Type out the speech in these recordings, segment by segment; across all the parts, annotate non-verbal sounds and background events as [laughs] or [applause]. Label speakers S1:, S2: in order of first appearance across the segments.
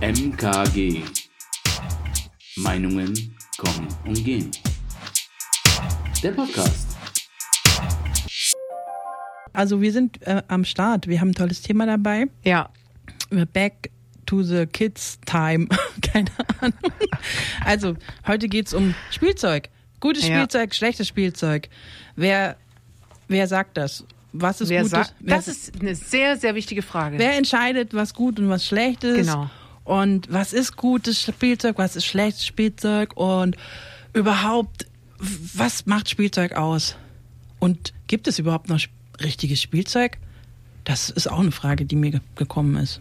S1: MKG. Meinungen kommen und gehen. Der Podcast.
S2: Also wir sind äh, am Start. Wir haben ein tolles Thema dabei.
S3: Ja.
S2: We're back to the kids time. [laughs] Keine Ahnung. Also heute geht's um Spielzeug. Gutes
S3: Ja.
S2: Spielzeug, schlechtes Spielzeug. Wer, wer sagt das? Was ist
S3: Wer
S2: gutes?
S3: sagt,
S2: wer,
S3: das ist eine sehr, sehr wichtige Frage.
S2: wer entscheidet, was gut und was schlecht ist?
S3: Genau.
S2: Und was ist gutes Spielzeug, was ist schlechtes Spielzeug und überhaupt, was macht Spielzeug aus? Und gibt es überhaupt noch richtiges Spielzeug? Das ist auch eine Frage, die mir ge- gekommen ist.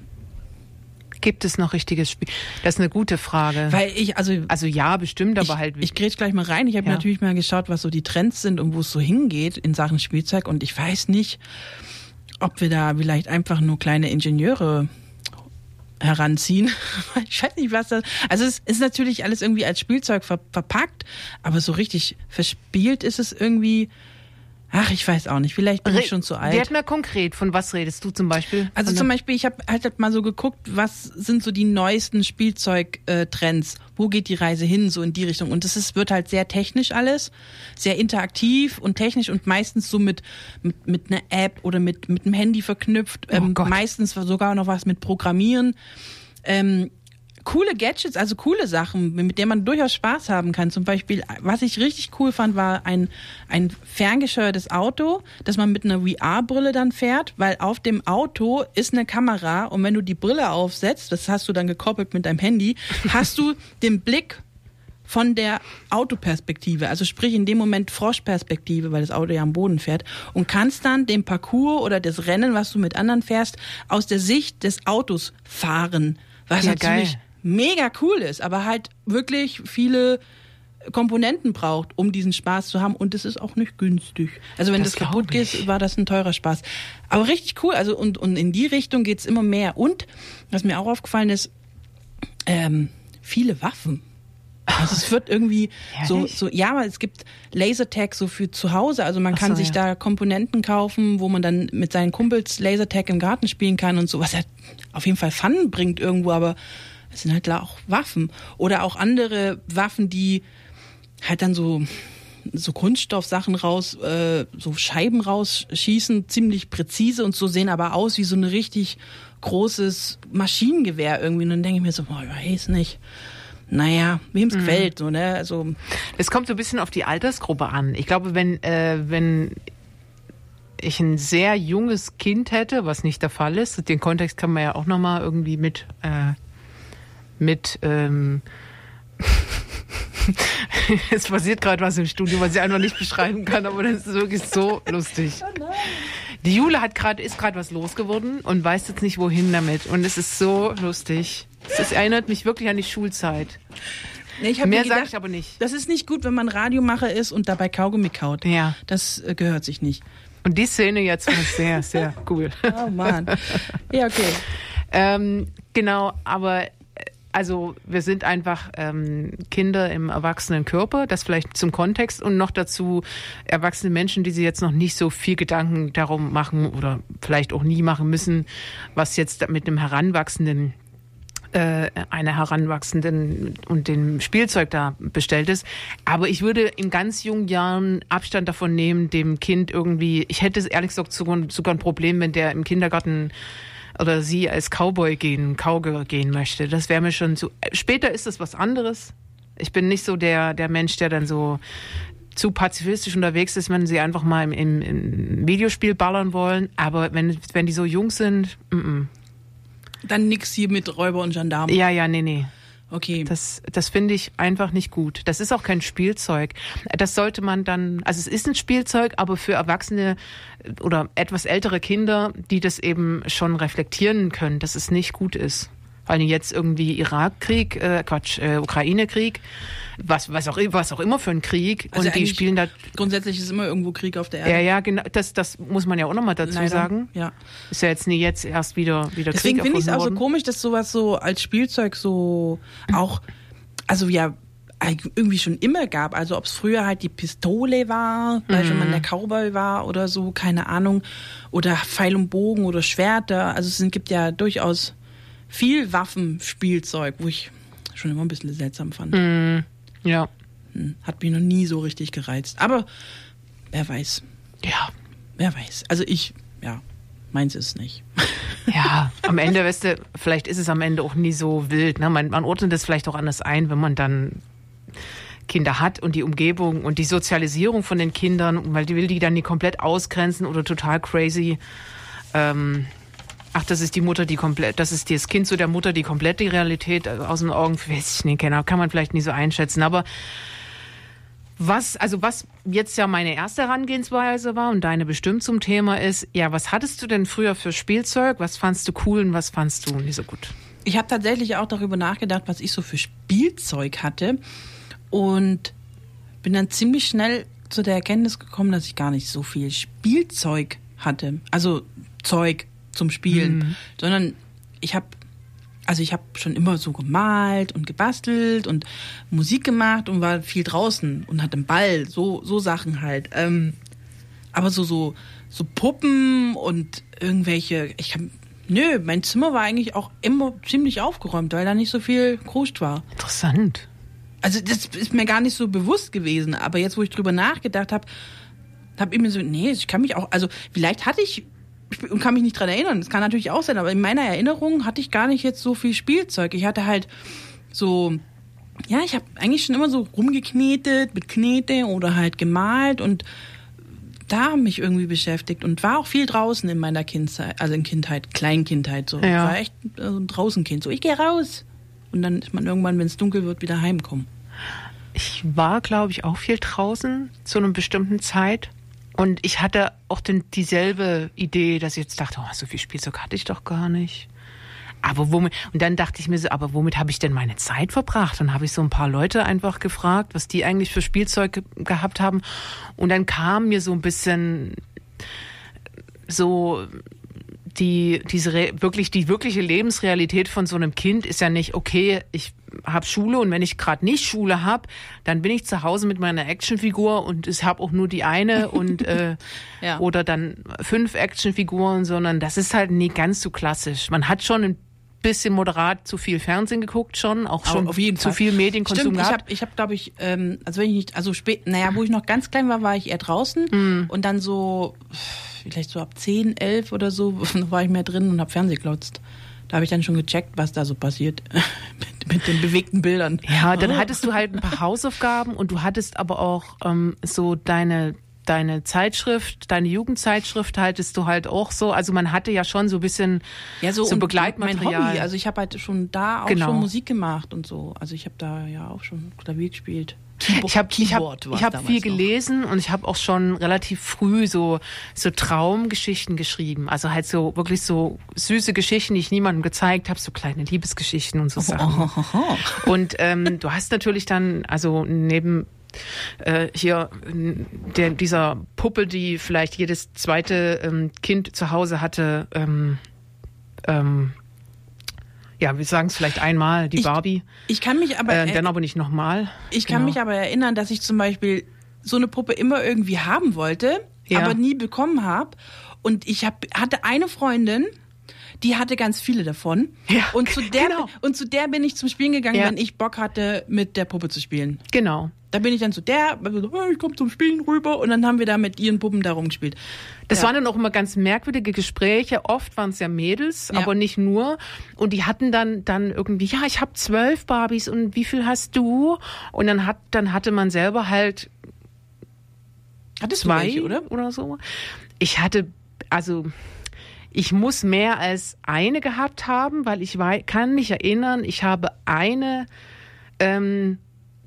S3: Gibt es noch richtiges Spiel? Das ist eine gute Frage.
S2: Weil ich, also,
S3: also ja, bestimmt, aber
S2: ich,
S3: halt
S2: ich grätsch gleich mal rein. Ich habe
S3: Ja.
S2: natürlich mal geschaut, was so die Trends sind und wo es so hingeht in Sachen Spielzeug. Und ich weiß nicht, ob wir da vielleicht einfach nur kleine Ingenieure heranziehen. [laughs] Ich weiß nicht, was das. Also es ist natürlich alles irgendwie als Spielzeug ver verpackt, aber so richtig verspielt ist es irgendwie. Ach, ich weiß auch nicht. Vielleicht bin ich schon zu alt.
S3: Werd mal konkret, von was redest du zum Beispiel?
S2: Also
S3: Von
S2: zum Beispiel, ich habe halt mal so geguckt, was sind so die neuesten Spielzeugtrends? Wo geht die Reise hin, so in die Richtung? Und es ist, wird halt sehr technisch alles, sehr interaktiv und technisch und meistens so mit, mit, mit einer App oder mit, mit einem Handy verknüpft.
S3: Oh
S2: ähm, meistens sogar noch was mit Programmieren. Ähm, coole Gadgets, also coole Sachen, mit denen man durchaus Spaß haben kann. Zum Beispiel, was ich richtig cool fand, war ein, ein ferngesteuertes Auto, das man mit einer VR-Brille dann fährt, weil auf dem Auto ist eine Kamera und wenn du die Brille aufsetzt, das hast du dann gekoppelt mit deinem Handy, hast du [laughs] den Blick von der Autoperspektive, also sprich in dem Moment Froschperspektive, weil das Auto ja am Boden fährt und kannst dann den Parcours oder das Rennen, was du mit anderen fährst, aus der Sicht des Autos fahren, was
S3: Ja,
S2: natürlich
S3: geil.
S2: Mega cool ist, aber halt wirklich viele Komponenten braucht, um diesen Spaß zu haben und es ist auch nicht günstig. Also wenn
S3: Das
S2: das, kaputt geht, war das ein teurer Spaß. Aber richtig cool, also und, und in die Richtung geht's immer mehr. Und was mir auch aufgefallen ist, ähm, viele Waffen. Also es wird irgendwie so,
S3: Ehrlich?
S2: so, ja, aber es gibt Lasertag so für zu Hause. Also man
S3: Ach
S2: kann
S3: so,
S2: sich
S3: ja.
S2: da Komponenten kaufen, wo man dann mit seinen Kumpels Lasertag im Garten spielen kann und so, was ja auf jeden Fall Fun bringt irgendwo, aber es sind halt da auch Waffen. Oder auch andere Waffen, die halt dann so so Kunststoffsachen raus, äh, so Scheiben rausschießen, ziemlich präzise und so sehen aber aus wie so ein richtig großes Maschinengewehr irgendwie. Und dann denke ich mir so, boah, ich weiß nicht. Naja, wem
S3: Mhm.
S2: es gefällt, so, ne? Also,
S3: Es kommt so ein bisschen auf die Altersgruppe an. Ich glaube, wenn, äh, wenn ich ein sehr junges Kind hätte, was nicht der Fall ist, den Kontext kann man ja auch nochmal irgendwie mit, äh, mit, ähm, [laughs] es passiert gerade was im Studio, was ich einfach nicht beschreiben kann, aber das ist wirklich so lustig. Die Jule hat gerade, ist gerade was losgeworden und weiß jetzt nicht wohin damit. Und es ist so lustig. Es erinnert mich wirklich an die Schulzeit.
S2: ne, hab
S3: Mehr sage ich aber nicht.
S2: das ist nicht gut, wenn man Radiomacher ist und dabei Kaugummi kaut.
S3: Ja.
S2: Das äh, gehört sich nicht.
S3: Und die Szene jetzt war sehr, sehr cool.
S2: Oh Mann. ja, okay. [laughs]
S3: ähm, genau, aber also wir sind einfach ähm, Kinder im erwachsenen Körper, das vielleicht zum Kontext und noch dazu erwachsene Menschen, die sich jetzt noch nicht so viel Gedanken darum machen oder vielleicht auch nie machen müssen, was jetzt mit einem heranwachsenden äh, einer heranwachsenden und dem Spielzeug da bestellt ist. Aber ich würde in ganz jungen Jahren Abstand davon nehmen, dem Kind irgendwie, ich hätte ehrlich gesagt sogar, sogar ein Problem, wenn der im Kindergarten oder sie als Cowboy gehen, Cowgirl gehen möchte. Das wäre mir schon zu. Später ist das was anderes. Ich bin nicht so der, der Mensch, der dann so zu pazifistisch unterwegs ist, wenn sie einfach mal im, im, im Videospiel ballern wollen. Aber wenn, wenn die so jung sind, mm -mm.
S2: Dann nix hier mit Räuber und Gendarmen.
S3: ja, ja, nee, nee.
S2: Okay.
S3: Das, das finde ich einfach nicht gut. Das ist auch kein Spielzeug. Das sollte man dann, also es ist ein Spielzeug, aber für Erwachsene oder etwas ältere Kinder, die das eben schon reflektieren können, dass es nicht gut ist. Vor allem jetzt irgendwie Irakkrieg, äh, Quatsch, äh, Ukraine-Krieg, was, was, auch, was auch immer für ein Krieg.
S2: Also
S3: und die spielen da.
S2: Grundsätzlich ist immer irgendwo Krieg auf der Erde.
S3: Ja, ja, genau. Das, das muss man ja auch nochmal dazu
S2: Leider.
S3: sagen.
S2: Ja.
S3: Ist ja jetzt nie jetzt erst wieder, wieder
S2: Deswegen
S3: Krieg
S2: finde ich es auch so komisch, dass sowas so als Spielzeug so auch, also ja, irgendwie schon immer gab. Also ob es früher halt die Pistole war, weil wenn man der Cowboy war oder so, keine Ahnung. Oder Pfeil und Bogen oder Schwerter. Also es gibt ja durchaus viel Waffenspielzeug, wo ich schon immer ein bisschen seltsam fand.
S3: Ja.
S2: Hm, Hat mich noch nie so richtig gereizt. Aber wer weiß,
S3: Ja.
S2: wer weiß. Also ich, ja, meins ist nicht.
S3: Ja, am Ende, weißt du, vielleicht ist es am Ende auch nie so wild. Ne? Man, man ordnet das vielleicht auch anders ein, wenn man dann Kinder hat und die Umgebung und die Sozialisierung von den Kindern, weil die will die dann nie komplett ausgrenzen oder total crazy. Ähm, ach, das ist die Mutter, die komplett, das ist das Kind zu der Mutter, die komplett die Realität äh, aus den Augen, weiß ich nicht, genau, kann man vielleicht nie so einschätzen. Aber was, also was jetzt ja meine erste Herangehensweise war und deine bestimmt zum Thema ist, ja, was hattest du denn früher für Spielzeug? Was fandst du cool und was fandst du nicht so gut?
S2: Ich habe tatsächlich auch darüber nachgedacht, was ich so für Spielzeug hatte und bin dann ziemlich schnell zu der Erkenntnis gekommen, dass ich gar nicht so viel Spielzeug hatte. Also Zeug zum Spielen, sondern ich habe also ich habe schon immer so gemalt und gebastelt und Musik gemacht und war viel draußen und hatte einen Ball, so so Sachen halt. Ähm, aber so so so Puppen und irgendwelche, ich habe nö, mein Zimmer war eigentlich auch immer ziemlich aufgeräumt, weil da nicht so viel Kruscht war.
S3: Interessant.
S2: Also das ist mir gar nicht so bewusst gewesen, aber jetzt, wo ich drüber nachgedacht habe, habe ich mir so, nee, ich kann mich auch, also vielleicht hatte ich und kann mich nicht dran erinnern. Das kann natürlich auch sein, aber in meiner Erinnerung hatte ich gar nicht jetzt so viel Spielzeug. Ich hatte halt so, ja, ich habe eigentlich schon immer so rumgeknetet mit Knete oder halt gemalt und da mich irgendwie beschäftigt und war auch viel draußen in meiner Kindheit, also in Kindheit, Kleinkindheit so.
S3: Ja.
S2: War echt so ein Draußenkind. So, ich gehe raus. Und dann ist man irgendwann, wenn es dunkel wird, wieder heimkommen.
S3: Ich war, glaube ich, auch viel draußen zu einer bestimmten Zeit. Und ich hatte auch den, dieselbe Idee, dass ich jetzt dachte, oh, so viel Spielzeug hatte ich doch gar nicht. Aber womit, und dann dachte ich mir so, aber womit habe ich denn meine Zeit verbracht? Dann habe ich so ein paar Leute einfach gefragt, was die eigentlich für Spielzeug ge gehabt haben. Und dann kam mir so ein bisschen so die diese Re wirklich die wirkliche Lebensrealität von so einem Kind ist ja nicht okay ich habe Schule und wenn ich gerade nicht Schule habe dann bin ich zu Hause mit meiner Actionfigur und ich habe auch nur die eine und [laughs] äh,
S2: Ja.
S3: oder dann fünf Actionfiguren sondern das ist halt nie ganz so klassisch man hat schon ein bisschen moderat zu viel Fernsehen geguckt schon auch schon
S2: auf jeden
S3: zu
S2: Fall.
S3: viel Medienkonsum
S2: Stimmt, ich
S3: gehabt
S2: habe, ich hab, glaube ich, ähm, also wenn ich nicht, also spät, naja, wo ich noch ganz klein war, war ich eher draußen
S3: Mhm.
S2: und dann so, vielleicht so ab 10, 11 oder so, [laughs] war ich mehr drin und habe Fernseh glotzt. Da habe ich dann schon gecheckt, was da so passiert [laughs] mit, mit den bewegten Bildern.
S3: Ja, dann hattest du halt ein paar Hausaufgaben und du hattest aber auch ähm, so deine deine Zeitschrift, deine Jugendzeitschrift haltest du halt auch so. Also man hatte ja schon so ein bisschen
S2: Ja, so,
S3: so Begleitmaterial.
S2: Mein Hobby. Also ich habe halt schon da auch
S3: Genau.
S2: schon Musik gemacht und so. Also ich habe da ja auch schon Klavier gespielt. Keyboard,
S3: ich habe ich hab, ich hab viel
S2: noch.
S3: gelesen und ich habe auch schon relativ früh so so Traumgeschichten geschrieben. Also halt so wirklich so süße Geschichten, die ich niemandem gezeigt habe, so kleine Liebesgeschichten und so Sachen. Und ähm, du hast natürlich dann, also neben äh, hier der, dieser Puppe, die vielleicht jedes zweite ähm, Kind zu Hause hatte, ähm, ähm, ja, wir sagen es vielleicht einmal, die
S2: Ich-
S3: Barbie,
S2: Ich kann mich aber
S3: äh, dann aber nicht nochmal.
S2: Ich kann
S3: Genau.
S2: mich aber erinnern, dass ich zum Beispiel so eine Puppe immer irgendwie haben wollte,
S3: Ja.
S2: aber nie bekommen habe. Und ich hab, hatte eine Freundin, die hatte ganz viele davon.
S3: Ja,
S2: und, zu der,
S3: genau.
S2: und zu der bin ich zum Spielen gegangen,
S3: Ja.
S2: wenn ich Bock hatte, mit der Puppe zu spielen.
S3: Genau.
S2: Da bin ich dann zu der, ich komme zum Spielen rüber und dann haben wir da mit ihren Puppen da rumgespielt.
S3: Das
S2: Ja.
S3: waren dann auch immer ganz merkwürdige Gespräche. Oft waren es ja Mädels,
S2: Ja.
S3: aber nicht nur. Und die hatten dann dann irgendwie, ja, ich habe zwölf Barbies und wie viel hast du? Und dann hat dann hatte man selber halt
S2: Hattest
S3: zwei
S2: welche, oder?
S3: oder so. Ich hatte also ich muss mehr als eine gehabt haben, weil ich wei kann mich erinnern, ich habe eine ähm,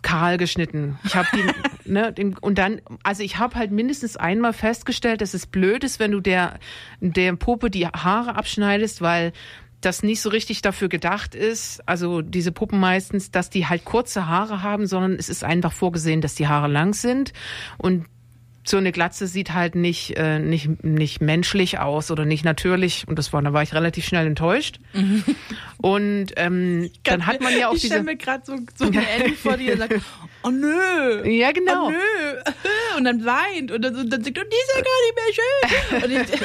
S3: kahl geschnitten. Ich habe die, [laughs] ne, den, und dann, also ich habe halt mindestens einmal festgestellt, dass es blöd ist, wenn du der, der Puppe die Haare abschneidest, weil das nicht so richtig dafür gedacht ist, also diese Puppen meistens, dass die halt kurze Haare haben, sondern es ist einfach vorgesehen, dass die Haare lang sind und so eine Glatze sieht halt nicht, äh, nicht, nicht menschlich aus oder nicht natürlich. Und das war, da war ich relativ schnell enttäuscht. [laughs] Und ähm, dann hat man ja auch
S2: ich
S3: diese.
S2: stelle mir gerade so, so eine Ellie [laughs] vor dir, die sagt, oh nö.
S3: Ja, genau.
S2: Oh nö. [laughs] Und dann weint und dann, und dann sagt, und die ist ja gar nicht mehr schön. Ich,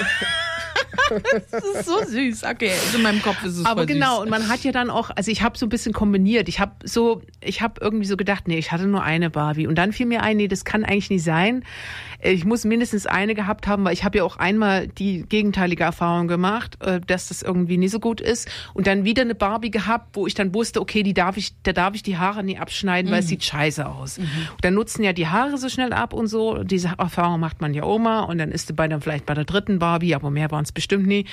S2: das ist so süß. Okay, also in meinem Kopf ist es
S3: Aber genau,
S2: süß.
S3: und man hat ja dann auch, also ich habe so ein bisschen kombiniert. Ich habe so, ich habe irgendwie so gedacht, nee, ich hatte nur eine Barbie. Und dann fiel mir ein, nee, das kann eigentlich nicht sein. Ich muss mindestens eine gehabt haben, weil ich habe ja auch einmal die gegenteilige Erfahrung gemacht, äh, dass das irgendwie nicht so gut ist. Und dann wieder eine Barbie gehabt, wo ich dann wusste, okay, die darf ich, da darf ich die Haare nie abschneiden, weil es sieht scheiße aus. Und dann nutzen ja die Haare so schnell ab und so. Diese Erfahrung macht man ja Oma und dann ist du bei dann vielleicht bei der dritten Barbie, aber mehr waren es bestimmt nie.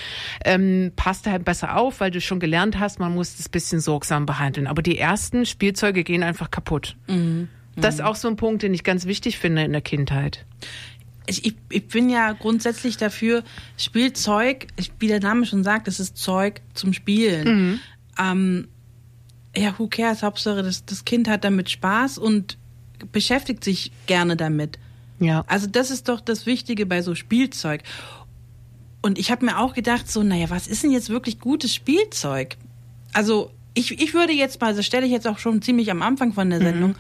S3: Ähm, passt halt besser auf, weil du schon gelernt hast, man muss das bisschen sorgsam behandeln. Aber die ersten Spielzeuge gehen einfach kaputt. Das ist auch so ein Punkt, den ich ganz wichtig finde in der Kindheit.
S2: ich, ich, bin ja grundsätzlich dafür, Spielzeug, wie der Name schon sagt, es ist Zeug zum Spielen. Ähm, ja, who cares? Hauptsache, das, das Kind hat damit Spaß und beschäftigt sich gerne damit.
S3: Ja.
S2: Also das ist doch das Wichtige bei so Spielzeug. Und ich habe mir auch gedacht, so, naja, was ist denn jetzt wirklich gutes Spielzeug? Also ich, ich würde jetzt mal, das stelle ich jetzt auch schon ziemlich am Anfang von der Sendung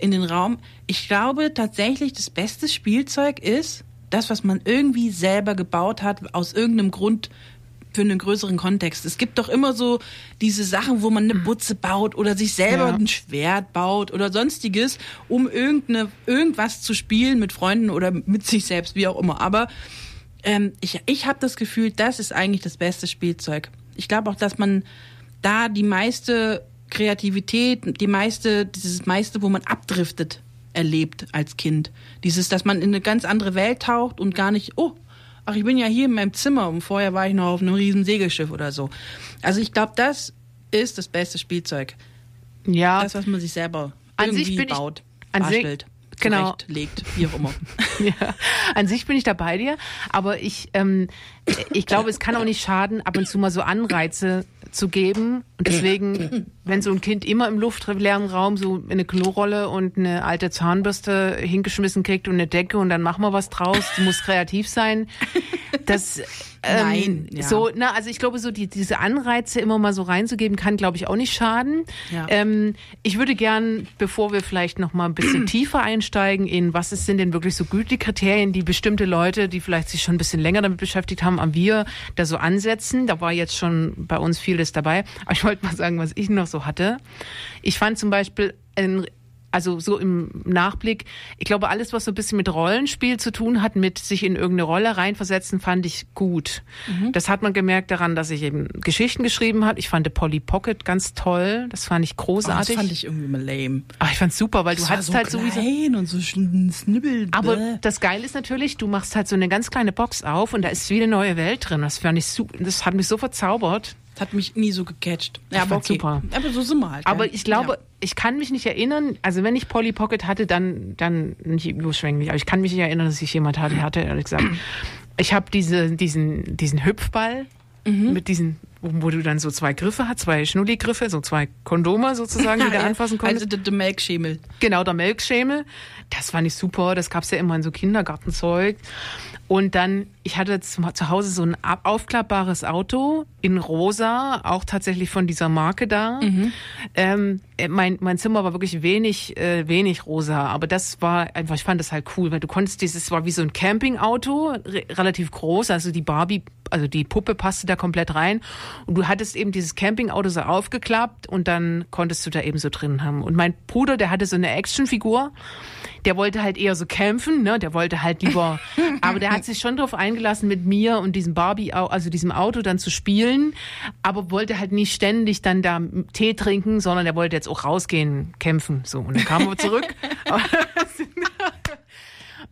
S2: in den Raum, ich glaube tatsächlich, das beste Spielzeug ist das, was man irgendwie selber gebaut hat, aus irgendeinem Grund für einen größeren Kontext. Es gibt doch immer so diese Sachen, wo man eine Butze baut oder sich selber
S3: Ja.
S2: ein Schwert baut oder sonstiges, um irgendeine, irgendwas zu spielen mit Freunden oder mit sich selbst, wie auch immer. Aber ähm, ich, ich habe das Gefühl, das ist eigentlich das beste Spielzeug. Ich glaube auch, dass man da die meiste Kreativität, die meiste, dieses meiste, wo man abdriftet, erlebt als Kind. Dieses, dass man in eine ganz andere Welt taucht und gar nicht, oh, ach, ich bin ja hier in meinem Zimmer und vorher war ich noch auf einem riesen Segelschiff oder so. Also ich glaube, das ist das beste Spielzeug.
S3: Ja.
S2: Das, was man sich selber
S3: An
S2: irgendwie baut,
S3: an
S2: bastelt,
S3: genau.
S2: legt, wie auch immer. [laughs]
S3: Ja, an sich bin ich da bei dir, aber ich, ähm, ich glaube, es kann auch nicht schaden, ab und zu mal so Anreize zu geben. Und deswegen, wenn so ein Kind immer im luftleeren Raum so eine Klorolle und eine alte Zahnbürste hingeschmissen kriegt und eine Decke und dann machen wir was draus, die muss kreativ sein. Das, ähm,
S2: Nein, ja.
S3: so, na, also ich glaube, so die, diese Anreize immer mal so reinzugeben, kann, glaube ich, auch nicht schaden.
S2: Ja.
S3: Ähm, ich würde gern, bevor wir vielleicht noch mal ein bisschen [clears throat] tiefer einsteigen in was ist, sind denn wirklich so Gütekriterien, die bestimmte Leute, die vielleicht sich schon ein bisschen länger damit beschäftigt haben, am wir da so ansetzen. Da war jetzt schon bei uns vieles dabei. Aber ich wollte mal sagen, was ich noch so hatte. Ich fand zum Beispiel ein also so im Nachblick, ich glaube, alles, was so ein bisschen mit Rollenspiel zu tun hat, mit sich in irgendeine Rolle reinversetzen, fand ich gut. Das hat man gemerkt daran, dass ich eben Geschichten geschrieben habe. Ich fand Polly Pocket ganz toll. Das fand ich
S2: Oh, das
S3: großartig.
S2: fand ich irgendwie mal lame.
S3: Ach, ich fand's super, weil du
S2: Das war
S3: hattest
S2: so
S3: halt sowieso.
S2: klein und so snibbel.
S3: Aber das Geile ist natürlich, du machst halt so eine ganz kleine Box auf und da ist wie eine neue Welt drin. Das fand ich super, das hat mich so verzaubert.
S2: Das hat mich nie so gecatcht. Ja, aber okay.
S3: super.
S2: Aber so sind wir halt.
S3: Aber
S2: ja.
S3: ich glaube,
S2: Ja.
S3: ich kann mich nicht erinnern, also wenn ich Polly Pocket hatte, dann, dann nicht überschwänglich, aber ich kann mich nicht erinnern, dass ich jemand hatte, hatte ehrlich gesagt. Ich habe diese, diesen, diesen Hüpfball
S2: Mhm.
S3: mit diesen, wo, du dann so zwei Griffe hast, zwei Schnulli-Griffe, so zwei Kondome sozusagen, die du [laughs] anfassen konntest.
S2: Also der, Melkschemel.
S3: Genau, der Melkschemel. Das fand ich super. Das gab's ja immer in so Kindergartenzeug. Und dann, ich hatte zu, zu Hause so ein aufklappbares Auto in rosa, auch tatsächlich von dieser Marke da. Ähm, äh, mein, mein Zimmer war wirklich wenig, äh, wenig rosa, aber das war einfach, ich fand das halt cool, weil du konntest dieses, war wie so ein Campingauto, re relativ groß, also die Barbie, also die Puppe passte da komplett rein und du hattest eben dieses Campingauto so aufgeklappt und dann konntest du da eben so drin haben. Und mein Bruder, der hatte so eine Actionfigur, der wollte halt eher so kämpfen, ne? Der wollte halt lieber, [laughs] aber der hat sich schon darauf eingelassen, mit mir und diesem Barbie, also diesem Auto dann zu spielen, aber wollte halt nicht ständig dann da Tee trinken, sondern der wollte jetzt auch rausgehen, kämpfen, so. Und dann kam er zurück. [laughs] [laughs]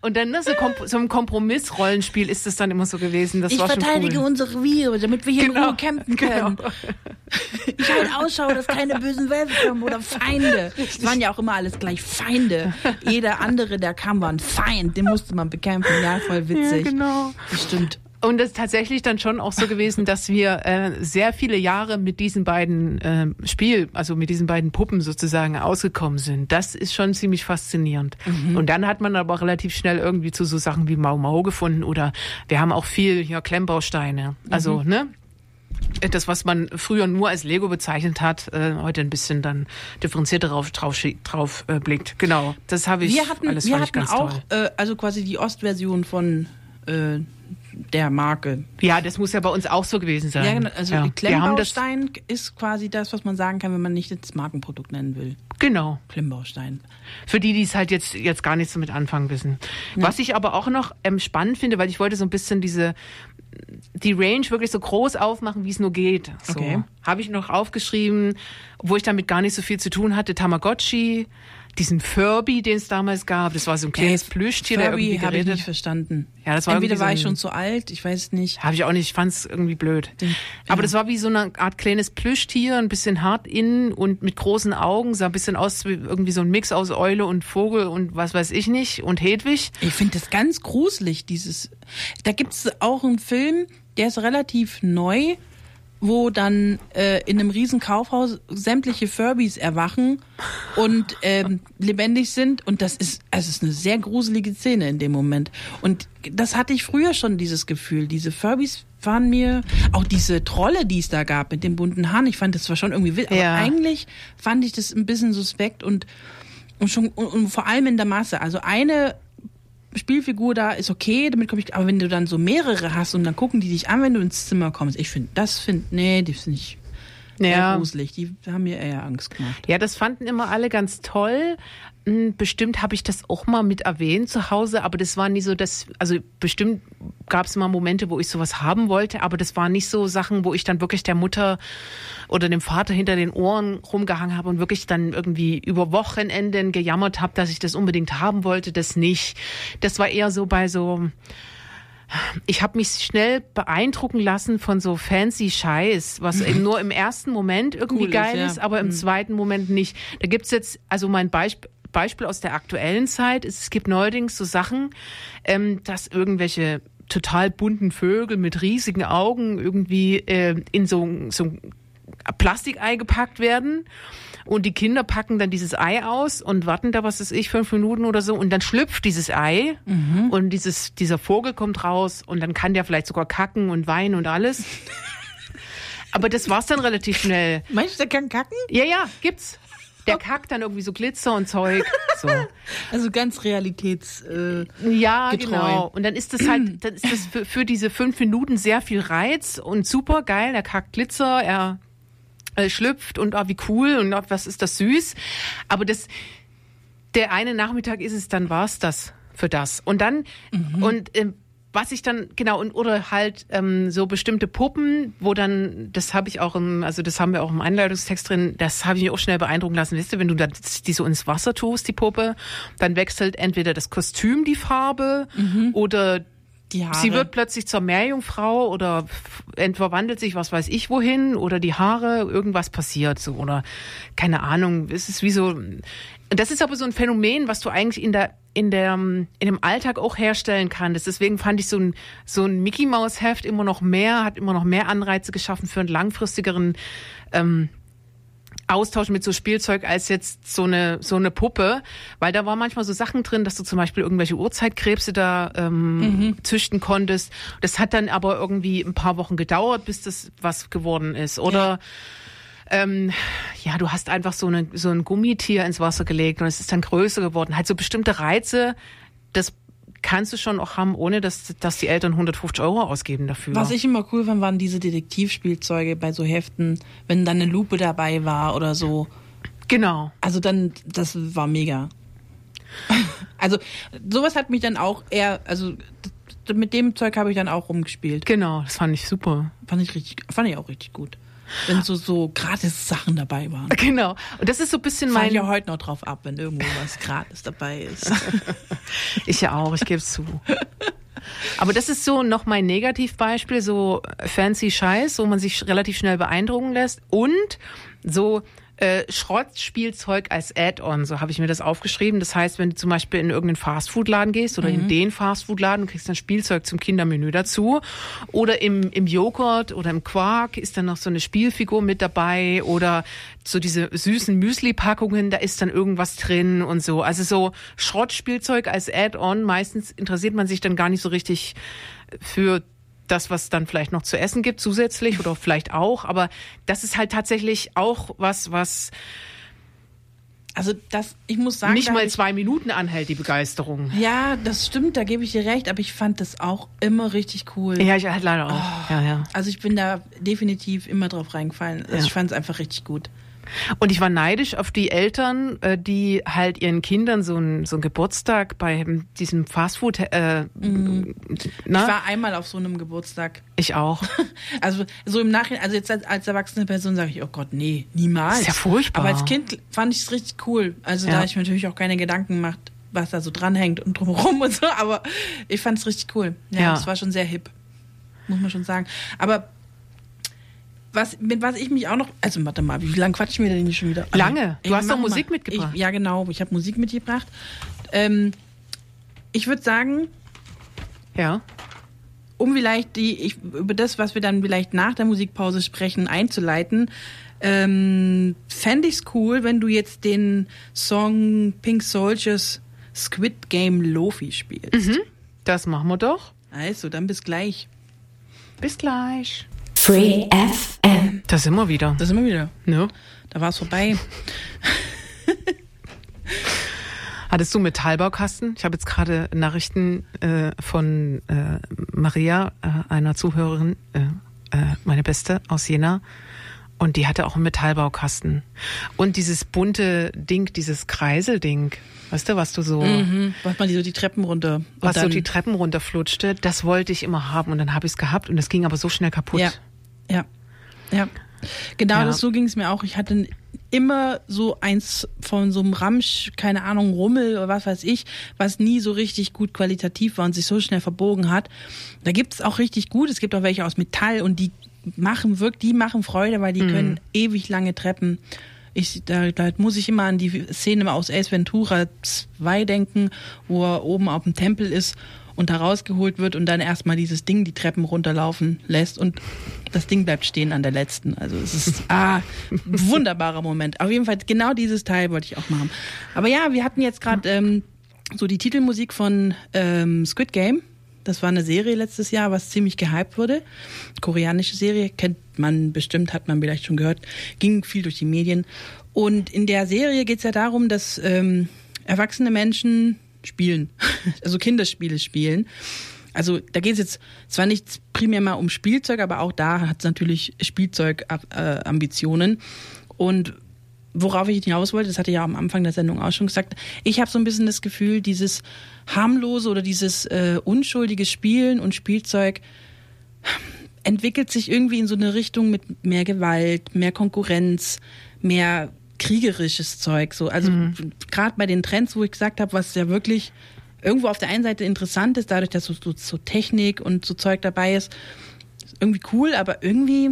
S3: Und dann ne, so, Komp so ein Kompromissrollenspiel ist es dann immer so gewesen. Das
S2: Ich
S3: war schon
S2: verteidige
S3: cool.
S2: unsere Reviere, damit wir hier in
S3: Genau,
S2: Ruhe campen können.
S3: genau. [laughs]
S2: Ich halte Ausschau, dass keine bösen Wölfe kommen oder Feinde. Es waren ja auch immer alles gleich Feinde. Jeder andere, der kam, war ein Feind. Den musste man bekämpfen. Ja, voll witzig.
S3: Ja, genau.
S2: Das stimmt.
S3: Und es ist tatsächlich dann schon auch so gewesen, dass wir äh, sehr viele Jahre mit diesen beiden äh, Spiel, also mit diesen beiden Puppen sozusagen ausgekommen sind. Das ist schon ziemlich faszinierend. Und dann hat man aber relativ schnell irgendwie zu so Sachen wie Mau Mau gefunden oder wir haben auch viel hier Klemmbausteine. Also, ne? Das, was man früher nur als Lego bezeichnet hat, äh, heute ein bisschen dann differenzierter drauf, drauf, drauf äh, blickt. Genau, das habe ich
S2: Wir hatten,
S3: alles
S2: wir hatten
S3: ganz
S2: auch äh, also quasi die Ostversion von äh, der Marke.
S3: Ja, das muss ja bei uns auch so gewesen sein.
S2: Ja, genau. Also
S3: ja.
S2: Klemmbaustein ist quasi das, was man sagen kann, wenn man nicht das Markenprodukt nennen will.
S3: genau.
S2: Klemmbaustein.
S3: Für die, die es halt jetzt, jetzt gar nicht so mit anfangen wissen. Was ich aber auch noch ähm, spannend finde, weil ich wollte so ein bisschen diese, die Range wirklich so groß aufmachen, wie es nur geht. So.
S2: Okay.
S3: Habe ich noch aufgeschrieben, wo ich damit gar nicht so viel zu tun hatte, Tamagotchi, diesen Furby, den es damals gab. Das war so ein kleines Plüschtier, der
S2: Furby
S3: irgendwie
S2: habe ich
S3: geredet
S2: nicht verstanden.
S3: Ja, das war
S2: Entweder
S3: so
S2: war ich schon zu alt, ich weiß nicht.
S3: Habe ich auch nicht, ich fand es irgendwie blöd.
S2: Den-
S3: Aber
S2: ja.
S3: das war wie so eine Art kleines Plüschtier, ein bisschen hart innen und mit großen Augen, sah ein bisschen aus wie irgendwie so ein Mix aus Eule und Vogel und was weiß ich nicht und Hedwig.
S2: Ich finde das ganz gruselig, dieses. Da gibt es auch einen Film, der ist relativ neu, wo dann äh, in einem riesen Kaufhaus sämtliche Furbies erwachen und ähm, lebendig sind. Und das ist, also es ist eine sehr gruselige Szene in dem Moment. Und das hatte ich früher schon, dieses Gefühl. Diese Furbies waren mir, auch diese Trolle, die es da gab mit den bunten Haaren, ich fand das zwar schon irgendwie wild,
S3: Ja.
S2: aber eigentlich fand ich das ein bisschen suspekt und, und schon und, und vor allem in der Masse. Also eine Spielfigur da ist okay, damit komme ich. Aber wenn du dann so mehrere hast und dann gucken die dich an, wenn du ins Zimmer kommst, ich finde, das finde, nee, die finde ich
S3: Ja.
S2: gruselig. Die haben mir eher Angst gemacht.
S3: Ja, das fanden immer alle ganz toll. Hm, Bestimmt habe ich das auch mal mit erwähnt zu Hause, aber das war nie so, dass, also bestimmt gab es mal Momente, wo ich sowas haben wollte, aber das waren nicht so Sachen, wo ich dann wirklich der Mutter oder dem Vater hinter den Ohren rumgehangen habe und wirklich dann irgendwie über Wochenenden gejammert habe, dass ich das unbedingt haben wollte, das nicht. Das war eher so bei so, ich habe mich schnell beeindrucken lassen von so fancy Scheiß, was eben [laughs] nur im ersten Moment irgendwie
S2: Cool ist,
S3: geil
S2: ja.
S3: ist, aber im zweiten Moment nicht. Da gibt's jetzt, also mein Beispiel, Beispiel aus der aktuellen Zeit ist, es gibt neuerdings so Sachen, ähm, dass irgendwelche total bunten Vögel mit riesigen Augen irgendwie äh, in so, so ein Plastikei gepackt werden. Und die Kinder packen dann dieses Ei aus und warten da, was weiß ich, fünf Minuten oder so. Und dann schlüpft dieses Ei und dieses, dieser Vogel kommt raus und dann kann der vielleicht sogar kacken und weinen und alles. [laughs] Aber das war's dann relativ schnell.
S2: Meinst du, der kann kacken?
S3: Ja, ja, gibt's. Der kackt dann irgendwie so Glitzer und Zeug. So. [laughs]
S2: Also ganz realitäts. Äh,
S3: Ja,
S2: Getreu.
S3: genau. Und dann ist das halt, dann ist das für, für diese fünf Minuten sehr viel Reiz und super geil. Er kackt Glitzer, er äh, schlüpft und ah, wie cool und ah, was ist das süß. Aber das, der eine Nachmittag ist es, dann war's das für das. Und dann, und ähm, was ich dann, genau, und oder halt ähm, so bestimmte Puppen, wo dann, das habe ich auch im, also das haben wir auch im Einleitungstext drin, das habe ich mich auch schnell beeindrucken lassen. Weißt du, wenn du dann die so ins Wasser tust, die Puppe, dann wechselt entweder das Kostüm die Farbe oder
S2: die Haare.
S3: Sie wird plötzlich zur Meerjungfrau oder entverwandelt sich, was weiß ich wohin, oder die Haare, irgendwas passiert so, oder keine Ahnung. Es ist wie so. Das ist aber so ein Phänomen, was du eigentlich in der in der in dem Alltag auch herstellen kannst. Deswegen fand ich so ein so ein Mickey Maus Heft immer noch mehr, hat immer noch mehr Anreize geschaffen für einen langfristigeren ähm, Austausch mit so Spielzeug als jetzt so eine so eine Puppe, weil da war manchmal so Sachen drin, dass du zum Beispiel irgendwelche Urzeitkrebse da ähm, züchten konntest. Das hat dann aber irgendwie ein paar Wochen gedauert, bis das was geworden ist. Oder ähm, ja, du hast einfach so, eine, so ein Gummitier ins Wasser gelegt und es ist dann größer geworden. Halt so bestimmte Reize, das kannst du schon auch haben, ohne dass, dass die Eltern 150 Euro ausgeben dafür.
S2: Was ich immer cool fand, waren diese Detektivspielzeuge bei so Heften, wenn dann eine Lupe dabei war oder so.
S3: genau.
S2: Also dann, das war mega. [laughs] Also sowas hat mich dann auch eher, also mit dem Zeug habe ich dann auch rumgespielt.
S3: Genau, das fand ich super.
S2: Fand ich richtig, fand ich auch richtig gut. Wenn so so gratis Sachen dabei waren. [laughs]
S3: Genau. Und das ist so ein bisschen mein.
S2: ich ja heute noch drauf ab, wenn irgendwo was gratis dabei ist. [laughs]
S3: Ich ja auch, ich gebe es zu. Aber das ist so noch mein Negativbeispiel, so fancy Scheiß, wo man sich relativ schnell beeindrucken lässt und so äh, Schrottspielzeug als Add-on, so habe ich mir das aufgeschrieben. Das heißt, wenn du zum Beispiel in irgendeinen Fastfood-Laden gehst oder in den Fastfood-Laden und kriegst dann Spielzeug zum Kindermenü dazu oder im, im Joghurt oder im Quark ist dann noch so eine Spielfigur mit dabei oder so diese süßen Müsli-Packungen, da ist dann irgendwas drin und so. Also so Schrottspielzeug als Add-on. Meistens interessiert man sich dann gar nicht so richtig für das, was dann vielleicht noch zu essen gibt zusätzlich oder vielleicht auch. Aber das ist halt tatsächlich auch was, was
S2: Also das, ich muss sagen,
S3: nicht mal zwei Minuten anhält, die Begeisterung.
S2: Ja, das stimmt, da gebe ich dir recht, aber ich fand das auch immer richtig cool.
S3: Ja, ich halt leider auch. Ja, ja.
S2: Also ich bin da definitiv immer drauf reingefallen. Also
S3: Ja.
S2: ich fand es einfach richtig gut.
S3: Und ich war neidisch auf die Eltern, äh, die halt ihren Kindern so einen so einen Geburtstag bei diesem Fastfood, äh,
S2: Ich
S3: na,
S2: war einmal auf so einem Geburtstag.
S3: ich auch. [laughs]
S2: Also so im Nachhinein, also jetzt als, als erwachsene Person sage ich, oh Gott, nee, niemals.
S3: Ist ja furchtbar.
S2: Aber als Kind fand ich es richtig cool. Also da
S3: Ja.
S2: habe ich mir natürlich auch keine Gedanken gemacht, was da so dranhängt und drumherum und so, aber ich fand es richtig cool. Ja,
S3: Ja.
S2: das war schon sehr hip. Muss man schon sagen. Aber was, mit was ich mich auch noch, also warte mal, wie lange quatschen wir denn hier schon wieder?
S3: Lange. Du hast doch
S2: mach mal.
S3: Musik mitgebracht.
S2: Ich, ja, genau, ich habe Musik mitgebracht. Ähm, ich würde sagen,
S3: Ja.
S2: um vielleicht die, ich, über das, was wir dann vielleicht nach der Musikpause sprechen, einzuleiten, ähm, fände ich es cool, wenn du jetzt den Song Pink Soldiers Squid Game Lofi spielst.
S3: Das machen wir doch.
S2: Also, dann bis gleich.
S3: Bis gleich.
S4: Free FM.
S3: Da sind wir wieder.
S2: Da sind wir wieder.
S3: Ne?
S2: Da war es vorbei. [laughs]
S3: Hattest du Metallbaukasten? Ich habe jetzt gerade Nachrichten äh, von äh, Maria, äh, einer Zuhörerin, äh, äh, meine Beste aus Jena. Und die hatte auch einen Metallbaukasten. Und dieses bunte Ding, dieses Kreiselding, weißt du, was du so,
S2: Mhm. Was man die so die Treppen runter.
S3: was so die Treppen runterflutschte, das wollte ich immer haben. Und dann habe ich es gehabt und das ging aber so schnell kaputt.
S2: Ja. Ja. Ja. Genau,
S3: Ja.
S2: das so ging es mir auch. Ich hatte immer so eins von so einem Ramsch, keine Ahnung, Rummel oder was weiß ich, was nie so richtig gut qualitativ war und sich so schnell verbogen hat. Da gibt's auch richtig gut. Es gibt auch welche aus Metall und die machen wirklich, die machen Freude, weil die können ewig lange Treppen. Ich, da, da muss ich immer an die Szene aus Ace Ventura 2 denken, wo er oben auf dem Tempel ist und da rausgeholt wird und dann erstmal dieses Ding die Treppen runterlaufen lässt und das Ding bleibt stehen an der letzten. Also es ist [laughs] ah, ein wunderbarer Moment. Auf jeden Fall genau dieses Teil wollte ich auch machen. Aber ja, wir hatten jetzt gerade ähm, so die Titelmusik von ähm, Squid Game. Das war eine Serie letztes Jahr, was ziemlich gehypt wurde. Koreanische Serie, kennt man bestimmt, hat man vielleicht schon gehört. Ging viel durch die Medien. Und in der Serie geht es ja darum, dass ähm, erwachsene Menschen spielen, [laughs] also Kinderspiele spielen. Also da geht es jetzt zwar nicht primär mal um Spielzeug, aber auch da hat es natürlich Spielzeug-Ambitionen. Und worauf ich hinaus wollte, das hatte ich ja am Anfang der Sendung auch schon gesagt, ich habe so ein bisschen das Gefühl, dieses harmlose oder dieses äh, unschuldige Spielen und Spielzeug entwickelt sich irgendwie in so eine Richtung mit mehr Gewalt, mehr Konkurrenz, mehr kriegerisches Zeug. So, also gerade bei den Trends, wo ich gesagt habe, was ja wirklich irgendwo auf der einen Seite interessant ist, dadurch, dass so, so, so Technik und so Zeug dabei ist, ist irgendwie cool, aber irgendwie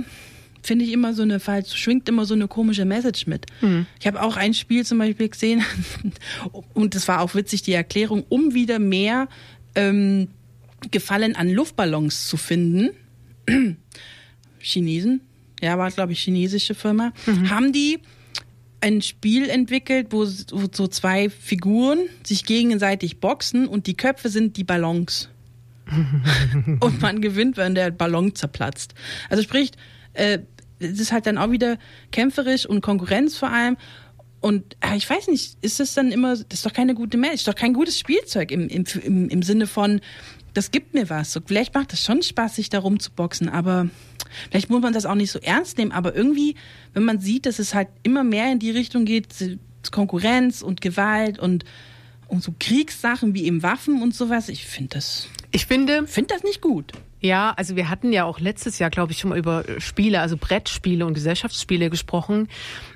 S2: finde ich immer so eine schwingt immer so eine komische Message mit. Ich habe auch ein Spiel zum Beispiel gesehen [laughs] und das war auch witzig, die Erklärung, um wieder mehr ähm, Gefallen an Luftballons zu finden. [clears throat] Chinesen, ja, war glaube ich chinesische Firma, haben die ein Spiel entwickelt, wo, wo so zwei Figuren sich gegenseitig boxen und die Köpfe sind die Ballons. [laughs] und man gewinnt, wenn der Ballon zerplatzt. Also sprich, äh, es ist halt dann auch wieder kämpferisch und Konkurrenz vor allem. Und ah, ich weiß nicht, ist das dann immer, das ist doch keine gute Match, ist doch kein gutes Spielzeug im, im, im, im Sinne von, das gibt mir was. So, vielleicht macht das schon Spaß, sich da rumzuboxen, aber vielleicht muss man das auch nicht so ernst nehmen. Aber irgendwie, wenn man sieht, dass es halt immer mehr in die Richtung geht, Konkurrenz und Gewalt und, und so Kriegssachen wie eben Waffen und sowas, ich finde das,
S3: Ich finde,
S2: finde das nicht gut.
S3: Ja, also wir hatten ja auch letztes Jahr, glaube ich, schon mal über Spiele, also Brettspiele und Gesellschaftsspiele gesprochen.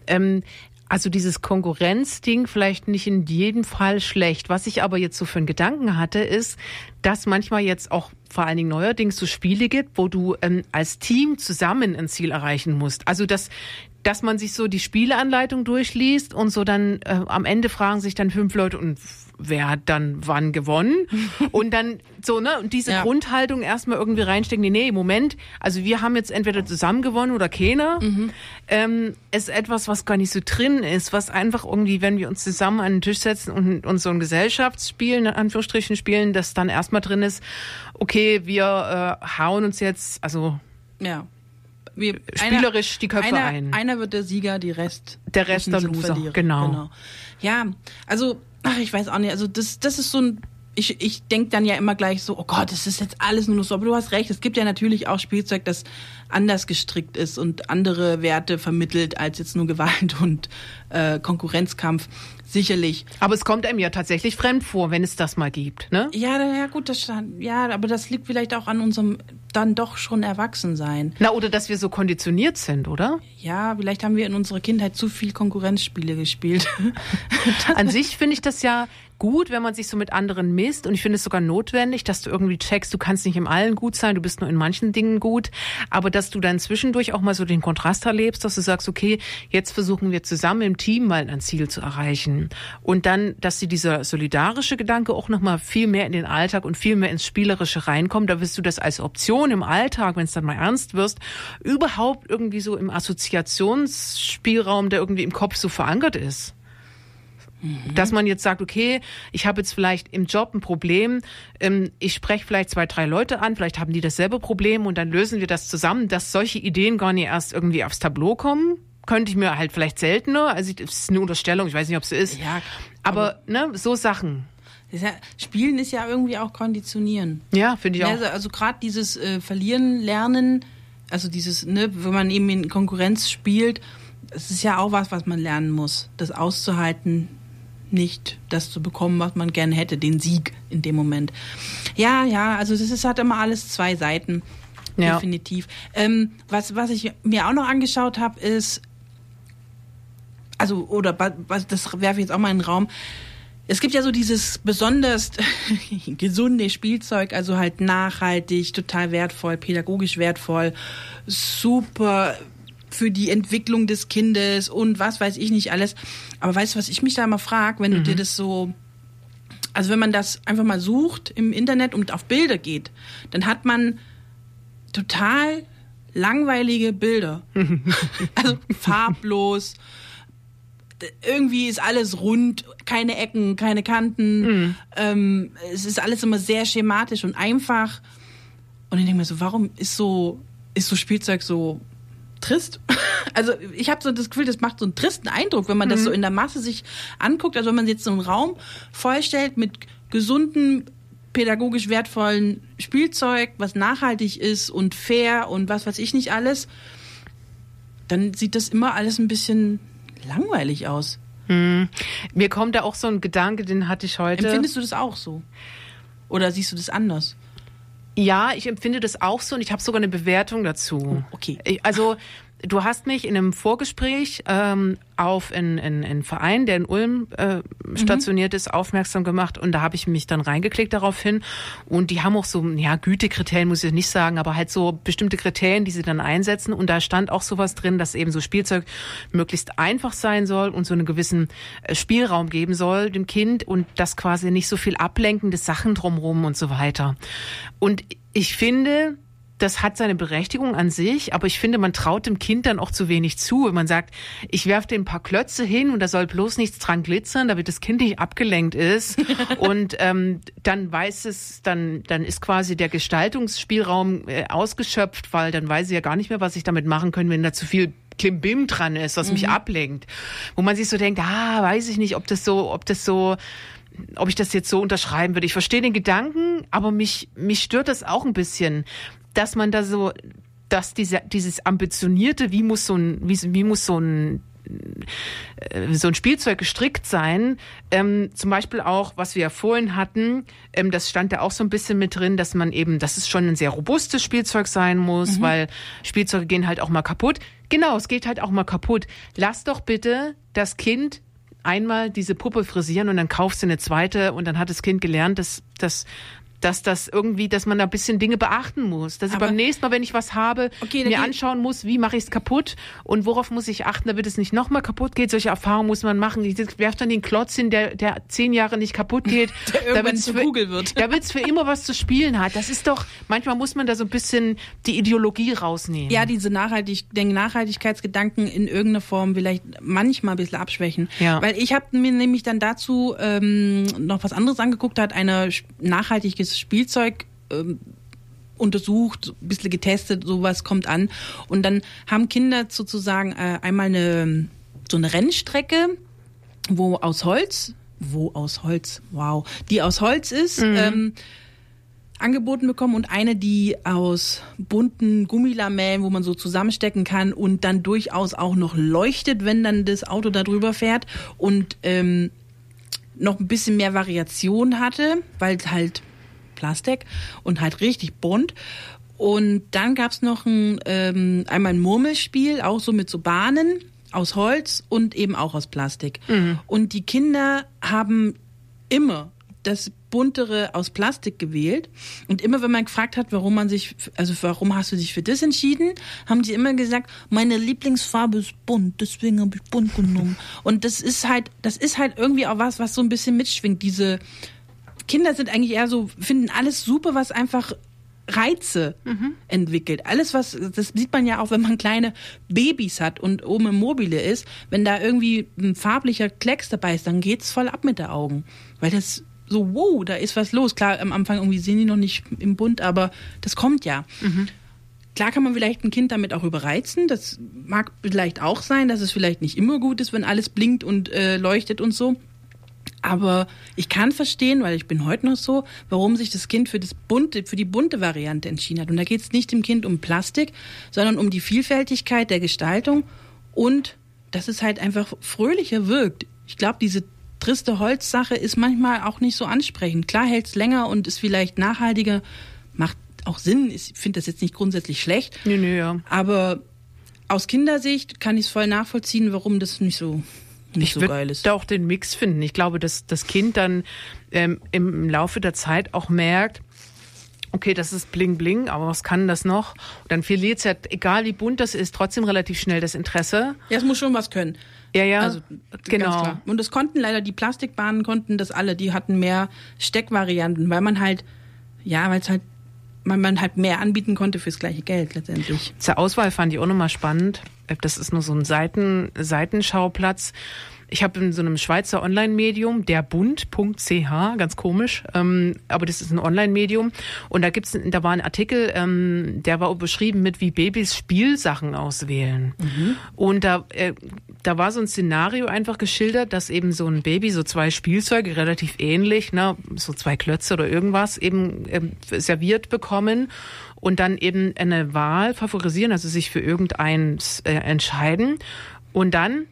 S3: Ähm, also dieses Konkurrenzding vielleicht nicht in jedem Fall schlecht. Was ich aber jetzt so für einen Gedanken hatte, ist, dass manchmal jetzt auch vor allen Dingen neuerdings so Spiele gibt, wo du ähm, als Team zusammen ein Ziel erreichen musst. Also dass dass man sich so die Spieleanleitung durchliest und so dann äh, am Ende fragen sich dann fünf Leute und wer hat dann wann gewonnen [laughs] und dann so ne und diese
S2: Ja.
S3: Grundhaltung erstmal irgendwie reinstecken nee, nee Moment also wir haben jetzt entweder zusammen gewonnen oder keiner ähm, ist etwas was gar nicht so drin ist was einfach irgendwie wenn wir uns zusammen an den Tisch setzen und, und so ein Gesellschaftsspiel in Anführungsstrichen spielen das dann erstmal drin ist okay wir äh, hauen uns jetzt also
S2: Ja. Wir,
S3: spielerisch die Köpfe
S2: einer,
S3: ein.
S2: Einer wird der Sieger, die Rest.
S3: Der Rest der Loser,
S2: Verlierer.
S3: genau.
S2: Ja, also, ach, ich weiß auch nicht. Also das, das ist so ein. Ich, ich denke dann ja immer gleich so, oh Gott, das ist jetzt alles nur noch so. Aber du hast recht, es gibt ja natürlich auch Spielzeug, das anders gestrickt ist und andere Werte vermittelt als jetzt nur Gewalt [laughs] und äh, Konkurrenzkampf. Sicherlich.
S3: Aber es kommt einem ja tatsächlich fremd vor, wenn es das mal gibt, ne?
S2: Ja, ja gut, das stand, ja, aber das liegt vielleicht auch an unserem dann doch schon Erwachsensein.
S3: Na, oder dass wir so konditioniert sind, oder?
S2: Ja, vielleicht haben wir in unserer Kindheit zu viel Konkurrenzspiele gespielt.
S3: An sich finde ich das ja gut, wenn man sich so mit anderen misst. Und ich finde es sogar notwendig, dass du irgendwie checkst, du kannst nicht in allen gut sein, du bist nur in manchen Dingen gut. Aber dass du dann zwischendurch auch mal so den Kontrast erlebst, dass du sagst, okay, jetzt versuchen wir zusammen im Team mal ein Ziel zu erreichen. Und dann, dass sie dieser solidarische Gedanke auch nochmal viel mehr in den Alltag und viel mehr ins Spielerische reinkommt. Da wirst du das als Option im Alltag, wenn es dann mal ernst wirst, überhaupt irgendwie so im Assoziationsspielraum, der irgendwie im Kopf so verankert ist. Dass man jetzt sagt, okay, ich habe jetzt vielleicht im Job ein Problem, ähm, ich spreche vielleicht zwei, drei Leute an, vielleicht haben die dasselbe Problem und dann lösen wir das zusammen, dass solche Ideen gar nicht erst irgendwie aufs Tableau kommen. Könnte ich mir halt vielleicht seltener, also das ist eine Unterstellung, ich weiß nicht, ob es so ist.
S2: Ja,
S3: aber, ne, so Sachen.
S2: Das ist ja, Spielen ist ja irgendwie auch konditionieren.
S3: Ja, finde ich auch.
S2: Also, also gerade dieses äh, Verlieren, Lernen, also dieses, ne, wenn man eben in Konkurrenz spielt, es ist ja auch was, was man lernen muss. Das auszuhalten, nicht das zu bekommen, was man gern hätte, den Sieg in dem Moment. Ja, ja, also das ist halt immer alles zwei Seiten.
S3: Ja.
S2: Definitiv. Ähm, was, was ich mir auch noch angeschaut habe, ist, also, oder was, das werfe ich jetzt auch mal in den Raum. Es gibt ja so dieses besonders [laughs] gesunde Spielzeug, also halt nachhaltig, total wertvoll, pädagogisch wertvoll, super für die Entwicklung des Kindes und was weiß ich nicht alles. Aber weißt du, was ich mich da immer frage, wenn du dir das so, also wenn man das einfach mal sucht im Internet und auf Bilder geht, dann hat man total langweilige Bilder. [laughs] also farblos. Irgendwie ist alles rund, keine Ecken, keine Kanten. Ähm, es ist alles immer sehr schematisch und einfach. Und ich denke mir so, warum ist so, ist so Spielzeug so trist? [laughs] Also ich habe so das Gefühl, das macht so einen tristen Eindruck, wenn man das so in der Masse sich anguckt. Also wenn man jetzt so einen Raum vollstellt mit gesunden, pädagogisch wertvollen Spielzeug, was nachhaltig ist und fair und was weiß ich nicht alles, dann sieht das immer alles ein bisschen langweilig aus.
S3: Mir kommt da auch so ein Gedanke, den hatte ich heute.
S2: Empfindest du das auch so? Oder siehst du das anders?
S3: Ja, ich empfinde das auch so und ich habe sogar eine Bewertung dazu.
S2: Okay.
S3: Ich, also du hast mich in einem Vorgespräch ähm, auf einen, einen, einen Verein, der in Ulm äh, stationiert ist, aufmerksam gemacht und da habe ich mich dann reingeklickt daraufhin und die haben auch so, ja, Gütekriterien muss ich nicht sagen, aber halt so bestimmte Kriterien, die sie dann einsetzen und da stand auch sowas drin, dass eben so Spielzeug möglichst einfach sein soll und so einen gewissen äh, Spielraum geben soll dem Kind und das quasi nicht so viel ablenkende Sachen drumrum und so weiter. Und ich finde, das hat seine Berechtigung an sich, aber ich finde, man traut dem Kind dann auch zu wenig zu. Wenn man sagt, ich werfe dir ein paar Klötze hin und da soll bloß nichts dran glitzern, damit das Kind nicht abgelenkt ist. [laughs] und ähm, dann weiß es, dann, dann ist quasi der Gestaltungsspielraum äh, ausgeschöpft, weil dann weiß ich ja gar nicht mehr, was ich damit machen können, wenn da zu viel Klimbim dran ist, was mich ablenkt. Wo man sich so denkt, ah, weiß ich nicht, ob das so, ob das so ob ich das jetzt so unterschreiben würde. Ich verstehe den Gedanken, aber mich, mich stört das auch ein bisschen, dass man da so, dass diese, dieses ambitionierte, wie muss so ein, wie, wie muss so ein äh, so ein Spielzeug gestrickt sein. Ähm, zum Beispiel auch, was wir ja vorhin hatten, ähm, das stand da auch so ein bisschen mit drin, dass man eben, dass es schon ein sehr robustes Spielzeug sein muss, weil Spielzeuge gehen halt auch mal kaputt. Genau, es geht halt auch mal kaputt. Lass doch bitte das Kind einmal diese Puppe frisieren und dann kaufst du eine zweite und dann hat das Kind gelernt, dass, dass dass das irgendwie, dass man da ein bisschen Dinge beachten muss. Dass ich
S2: Aber-
S3: beim nächsten Mal, wenn ich was habe,
S2: Okay,
S3: mir anschauen muss, wie mache ich es kaputt und worauf muss ich achten, damit es nicht nochmal kaputt geht. Solche Erfahrungen muss man machen. Ich werf dann den Klotz hin, der, der zehn Jahre nicht kaputt [laughs] geht.
S2: Der irgendwann
S3: damit's
S2: zur
S3: für-
S2: Kugel wird. [laughs]
S3: Damit es für immer was zu spielen hat. Das ist doch, manchmal muss man da so ein bisschen die Ideologie rausnehmen.
S2: Ja, diese Nachhaltig den Nachhaltigkeitsgedanken in irgendeiner Form vielleicht manchmal ein bisschen abschwächen.
S3: Ja.
S2: Weil ich habe mir nämlich dann dazu ähm, noch was anderes angeguckt, hat eine sch- nachhaltiges Spielzeug ähm, untersucht, ein bisschen getestet, sowas kommt an. Und dann haben Kinder sozusagen äh, einmal eine, so eine Rennstrecke, wo aus Holz, wo aus Holz, wow, die aus Holz ist, ähm, angeboten bekommen und eine, die aus bunten Gummilamellen, wo man so zusammenstecken kann und dann durchaus auch noch leuchtet, wenn dann das Auto da drüber fährt und ähm, noch ein bisschen mehr Variation hatte, weil es halt Plastik und halt richtig bunt. Und dann gab's noch ein, ähm, einmal ein Murmelspiel, auch so mit so Bahnen aus Holz und eben auch aus Plastik. Und die Kinder haben immer das buntere aus Plastik gewählt. Und immer wenn man gefragt hat, warum man sich, also warum hast du dich für das entschieden, haben die immer gesagt, meine Lieblingsfarbe ist bunt, deswegen habe ich bunt genommen. [laughs] Und das ist halt, das ist halt irgendwie auch was, was so ein bisschen mitschwingt. Diese Kinder sind eigentlich eher so, finden alles super, was einfach Reize entwickelt. Alles, was, das sieht man ja auch, wenn man kleine Babys hat und oben im Mobile ist, wenn da irgendwie ein farblicher Klecks dabei ist, dann geht's voll ab mit der Augen. Weil das so, wow, da ist was los. Klar, am Anfang irgendwie sehen die noch nicht im Bund, aber das kommt ja. Klar kann man vielleicht ein Kind damit auch überreizen. Das mag vielleicht auch sein, dass es vielleicht nicht immer gut ist, wenn alles blinkt und äh, leuchtet und so. Aber ich kann verstehen, weil ich bin heute noch so, warum sich das Kind für das bunte, für die bunte Variante entschieden hat. Und da geht es nicht dem Kind um Plastik, sondern um die Vielfältigkeit der Gestaltung und dass es halt einfach fröhlicher wirkt. Ich glaube, diese triste Holzsache ist manchmal auch nicht so ansprechend. Klar hält es länger und ist vielleicht nachhaltiger, macht auch Sinn. Ich finde das jetzt nicht grundsätzlich schlecht.
S3: Nö, nö, ja.
S2: Aber aus Kindersicht kann ich es voll nachvollziehen, warum das nicht so nicht
S3: ich
S2: so
S3: würde
S2: geil ist.
S3: da auch den Mix finden. Ich glaube, dass das Kind dann ähm, im Laufe der Zeit auch merkt, okay, das ist bling bling, aber was kann das noch? Und dann verliert es ja, egal wie bunt das ist, trotzdem relativ schnell das Interesse.
S2: Ja, es muss schon was können.
S3: Ja, ja,
S2: Also
S3: genau.
S2: ganz klar. Und das konnten leider die Plastikbahnen konnten das alle. Die hatten mehr Steckvarianten, weil man halt ja, weil es halt man, man halt mehr anbieten konnte fürs gleiche Geld letztendlich.
S3: Zur Auswahl fand ich auch nochmal spannend. Das ist nur so ein Seiten, Seitenschauplatz. Ich habe in so einem Schweizer Online-Medium, derbund.ch, ganz komisch, ähm, aber das ist ein Online-Medium. Und da gibt's, da war ein Artikel, ähm, der war beschrieben mit, wie Babys Spielsachen auswählen. Und da, äh, da war so ein Szenario einfach geschildert, dass eben so ein Baby so zwei Spielzeuge relativ ähnlich, ne, so zwei Klötze oder irgendwas eben ähm, serviert bekommen und dann eben eine Wahl favorisieren, also sich für irgendeins äh, entscheiden. Und dann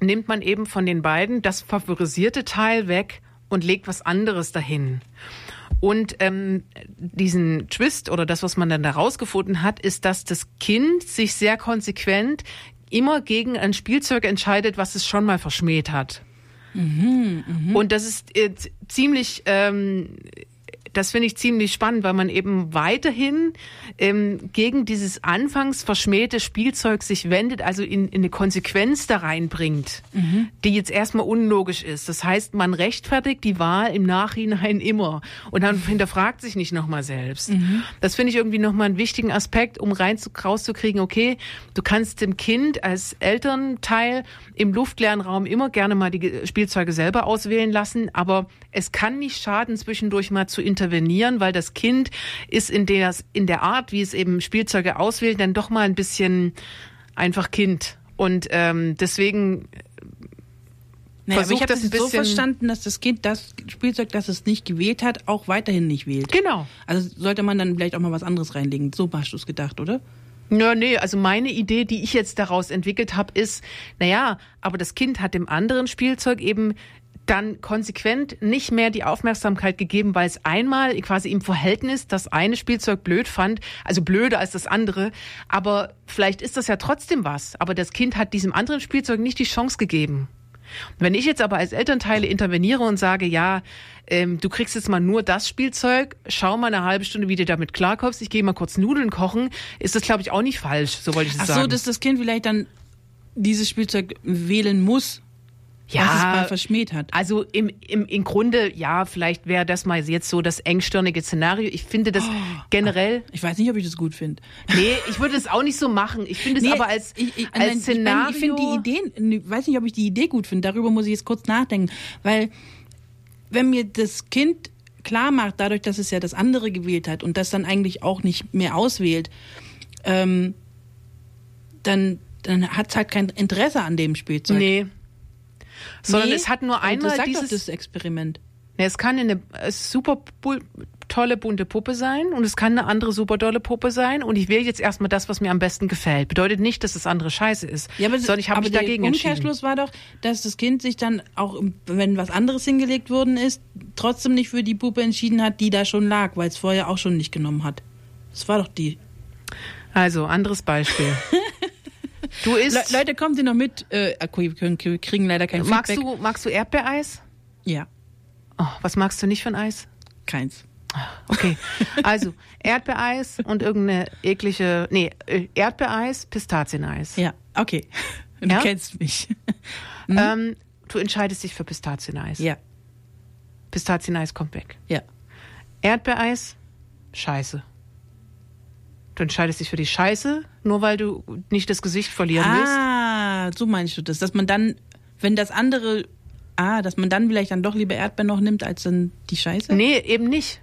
S3: nimmt man eben von den beiden das favorisierte Teil weg und legt was anderes dahin. Und ähm, diesen Twist oder das, was man dann da rausgefunden hat, ist, dass das Kind sich sehr konsequent immer gegen ein Spielzeug entscheidet, was es schon mal verschmäht hat. Und das ist äh, ziemlich, ähm, das finde ich ziemlich spannend, weil man eben weiterhin ähm, gegen dieses anfangs verschmähte Spielzeug sich wendet, also in, in eine Konsequenz da reinbringt, die jetzt erstmal unlogisch ist. Das heißt, man rechtfertigt die Wahl im Nachhinein immer und dann hinterfragt sich nicht nochmal selbst. Das finde ich irgendwie nochmal einen wichtigen Aspekt, um rein zu, rauszukriegen, okay, du kannst dem Kind als Elternteil im luftleeren Raum immer gerne mal die Ge- Spielzeuge selber auswählen lassen, aber es kann nicht schaden, zwischendurch mal zu intervenieren, weil das Kind ist in der, in der Art, wie es eben Spielzeuge auswählt, dann doch mal ein bisschen einfach Kind. Und ähm, deswegen
S2: Naja, aber
S3: Versuch
S2: ich habe
S3: das
S2: das so verstanden, dass das Kind das Spielzeug, das es nicht gewählt hat, auch weiterhin nicht wählt.
S3: Genau.
S2: Also sollte man dann vielleicht auch mal was anderes reinlegen. So hast du es gedacht, oder?
S3: Ja, nee, also meine Idee, die ich jetzt daraus entwickelt habe, ist, naja, aber das Kind hat dem anderen Spielzeug eben dann konsequent nicht mehr die Aufmerksamkeit gegeben, weil es einmal quasi im Verhältnis das eine Spielzeug blöd fand, also blöder als das andere, aber vielleicht ist das ja trotzdem was, aber das Kind hat diesem anderen Spielzeug nicht die Chance gegeben. Wenn ich jetzt aber als Elternteile interveniere und sage, ja, ähm, du kriegst jetzt mal nur das Spielzeug, schau mal eine halbe Stunde, wie du damit klarkommst, ich gehe mal kurz Nudeln kochen, ist das, glaube ich, auch nicht falsch, so wollte ich
S2: Ach
S3: sagen.
S2: so, dass das Kind vielleicht dann dieses Spielzeug wählen muss, was es mal verschmäht hat.
S3: Also im, im, im Grunde, ja, vielleicht wäre das mal jetzt so das engstirnige Szenario. Ich finde das
S2: Oh.
S3: generell,
S2: Ich weiß nicht, ob ich das gut finde.
S3: nee, ich würde es auch nicht so machen. Ich finde es aber als,
S2: ich, ich,
S3: als
S2: nein, ich
S3: Szenario.
S2: meine, Ich finde die Ideen, ich weiß nicht, ob ich die Idee gut finde. Darüber muss ich jetzt kurz nachdenken, weil wenn mir das Kind klar macht, dadurch, dass es ja das andere gewählt hat und das dann eigentlich auch nicht mehr auswählt, ähm, dann, dann hat es halt kein Interesse an dem Spielzeug.
S3: Nee. Sondern
S2: Nee,
S3: es hat nur
S2: aber
S3: einmal
S2: das
S3: dieses.
S2: das Experiment.
S3: Nee, es kann eine super tolle bunte Puppe sein und es kann eine andere super tolle Puppe sein und ich wähle jetzt erstmal das, was mir am besten gefällt. Bedeutet nicht, dass das andere scheiße ist,
S2: Ja, aber,
S3: sondern ich habe
S2: aber
S3: mich
S2: der
S3: dagegen entschieden.
S2: Umkehrschluss war doch, dass das Kind sich dann auch, wenn was anderes hingelegt worden ist, trotzdem nicht für die Puppe entschieden hat, die da schon lag, weil es vorher auch schon nicht genommen hat. Das war doch die.
S3: Also, anderes Beispiel. [laughs] Du
S2: Le
S3: isst,
S2: Leute, kommen Sie noch mit? Äh, wir kriegen leider kein
S3: magst
S2: Feedback.
S3: du, magst du Erdbeereis?
S2: Ja,
S3: Oh, was magst du nicht von Eis?
S2: keins.
S3: Okay, also Erdbeereis und irgendeine eklige, nee, äh, Erdbeereis, Pistazieneis.
S2: Ja, okay. [laughs] Du
S3: Ja?
S2: kennst mich. [laughs]
S3: Ähm, du entscheidest dich für Pistazieneis.
S2: ja,
S3: Pistazieneis kommt weg.
S2: ja.
S3: Erdbeereis, scheiße. Du entscheidest dich für die Scheiße, nur weil du nicht das Gesicht verlieren willst.
S2: Ah, so meinst du das, dass man dann, wenn das andere, ah, dass man dann vielleicht dann doch lieber Erdbeeren noch nimmt als dann die Scheiße?
S3: Nee, eben nicht.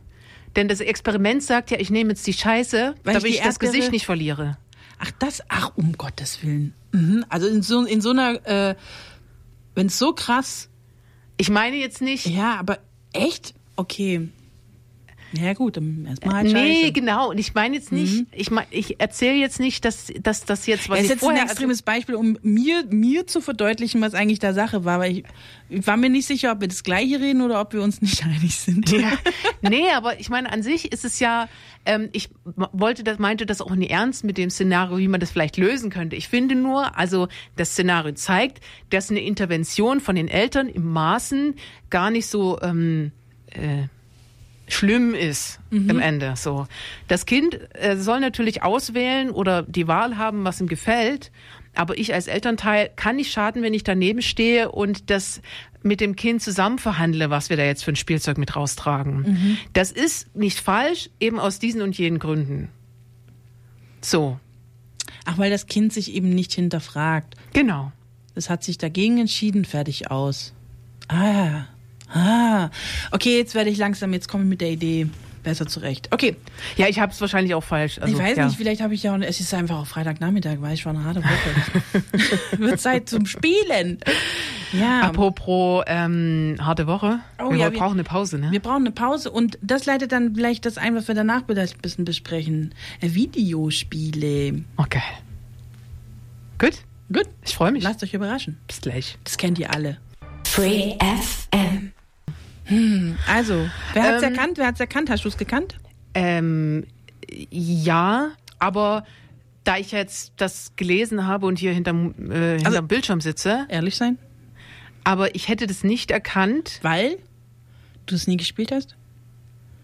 S3: Denn das Experiment sagt ja, ich nehme jetzt die Scheiße,
S2: Weil
S3: damit
S2: ich
S3: ich, das Gesicht nicht verliere.
S2: Ach, das, ach, um Gottes Willen. Mhm. Also in so, in so einer, äh, wenn es so krass,
S3: Ich meine jetzt nicht,
S2: ja, aber echt? Okay. Ja, gut, dann erstmal halt
S3: nee,
S2: Scheiße.
S3: genau. Und ich meine jetzt nicht, ich meine, ich erzähle jetzt nicht, dass, dass das jetzt, was
S2: Das ist jetzt ein extremes Beispiel, um mir, mir zu verdeutlichen, was eigentlich da Sache war. Weil ich, ich war mir nicht sicher, ob wir das Gleiche reden oder ob wir uns nicht [laughs] einig sind.
S3: Ja. Nee, aber ich meine, an sich ist es ja, ähm, ich wollte das, meinte das auch nie ernst mit dem Szenario, wie man das vielleicht lösen könnte. Ich finde nur, also das Szenario zeigt, dass eine Intervention von den Eltern im Maßen gar nicht so ähm, äh, schlimm ist im Ende. So, das Kind äh, soll natürlich auswählen oder die Wahl haben, was ihm gefällt. Aber ich als Elternteil kann nicht schaden, wenn ich daneben stehe und das mit dem Kind zusammen verhandle, was wir da jetzt für ein Spielzeug mit raustragen. Das ist nicht falsch, eben aus diesen und jenen Gründen. So,
S2: Ach, weil das Kind sich eben nicht hinterfragt.
S3: genau.
S2: Es hat sich dagegen entschieden, fertig aus. Ah, ah. Okay, jetzt werde ich langsam, jetzt komme ich mit der Idee besser zurecht. Okay,
S3: Ja, ich habe es wahrscheinlich auch falsch. Also,
S2: ich weiß
S3: ja.
S2: nicht, vielleicht habe ich ja auch, es ist einfach auch Freitagnachmittag, weil ich war eine harte Woche. [laughs] Wird Zeit zum Spielen. Ja.
S3: Apropos ähm, harte Woche.
S2: Oh
S3: wir
S2: ja, wir-
S3: brauchen eine Pause, ne?
S2: Wir brauchen eine Pause und das leitet dann vielleicht das ein, was wir danach vielleicht ein bisschen besprechen. Äh, Videospiele.
S3: Okay. Gut,
S2: Gut,
S3: ich freue mich.
S2: lasst euch überraschen.
S3: Bis gleich.
S2: Das kennt ihr alle.
S4: Free FM.
S2: Also, wer hat's
S3: Ähm,
S2: erkannt? Wer hat's erkannt? Hast du es gekannt?
S3: Ähm, ja, aber da ich jetzt das gelesen habe und hier hinterm, äh, hinterm
S2: Also-
S3: Bildschirm sitze,
S2: Ehrlich sein?
S3: aber ich hätte das nicht erkannt.
S2: Weil du es nie gespielt hast?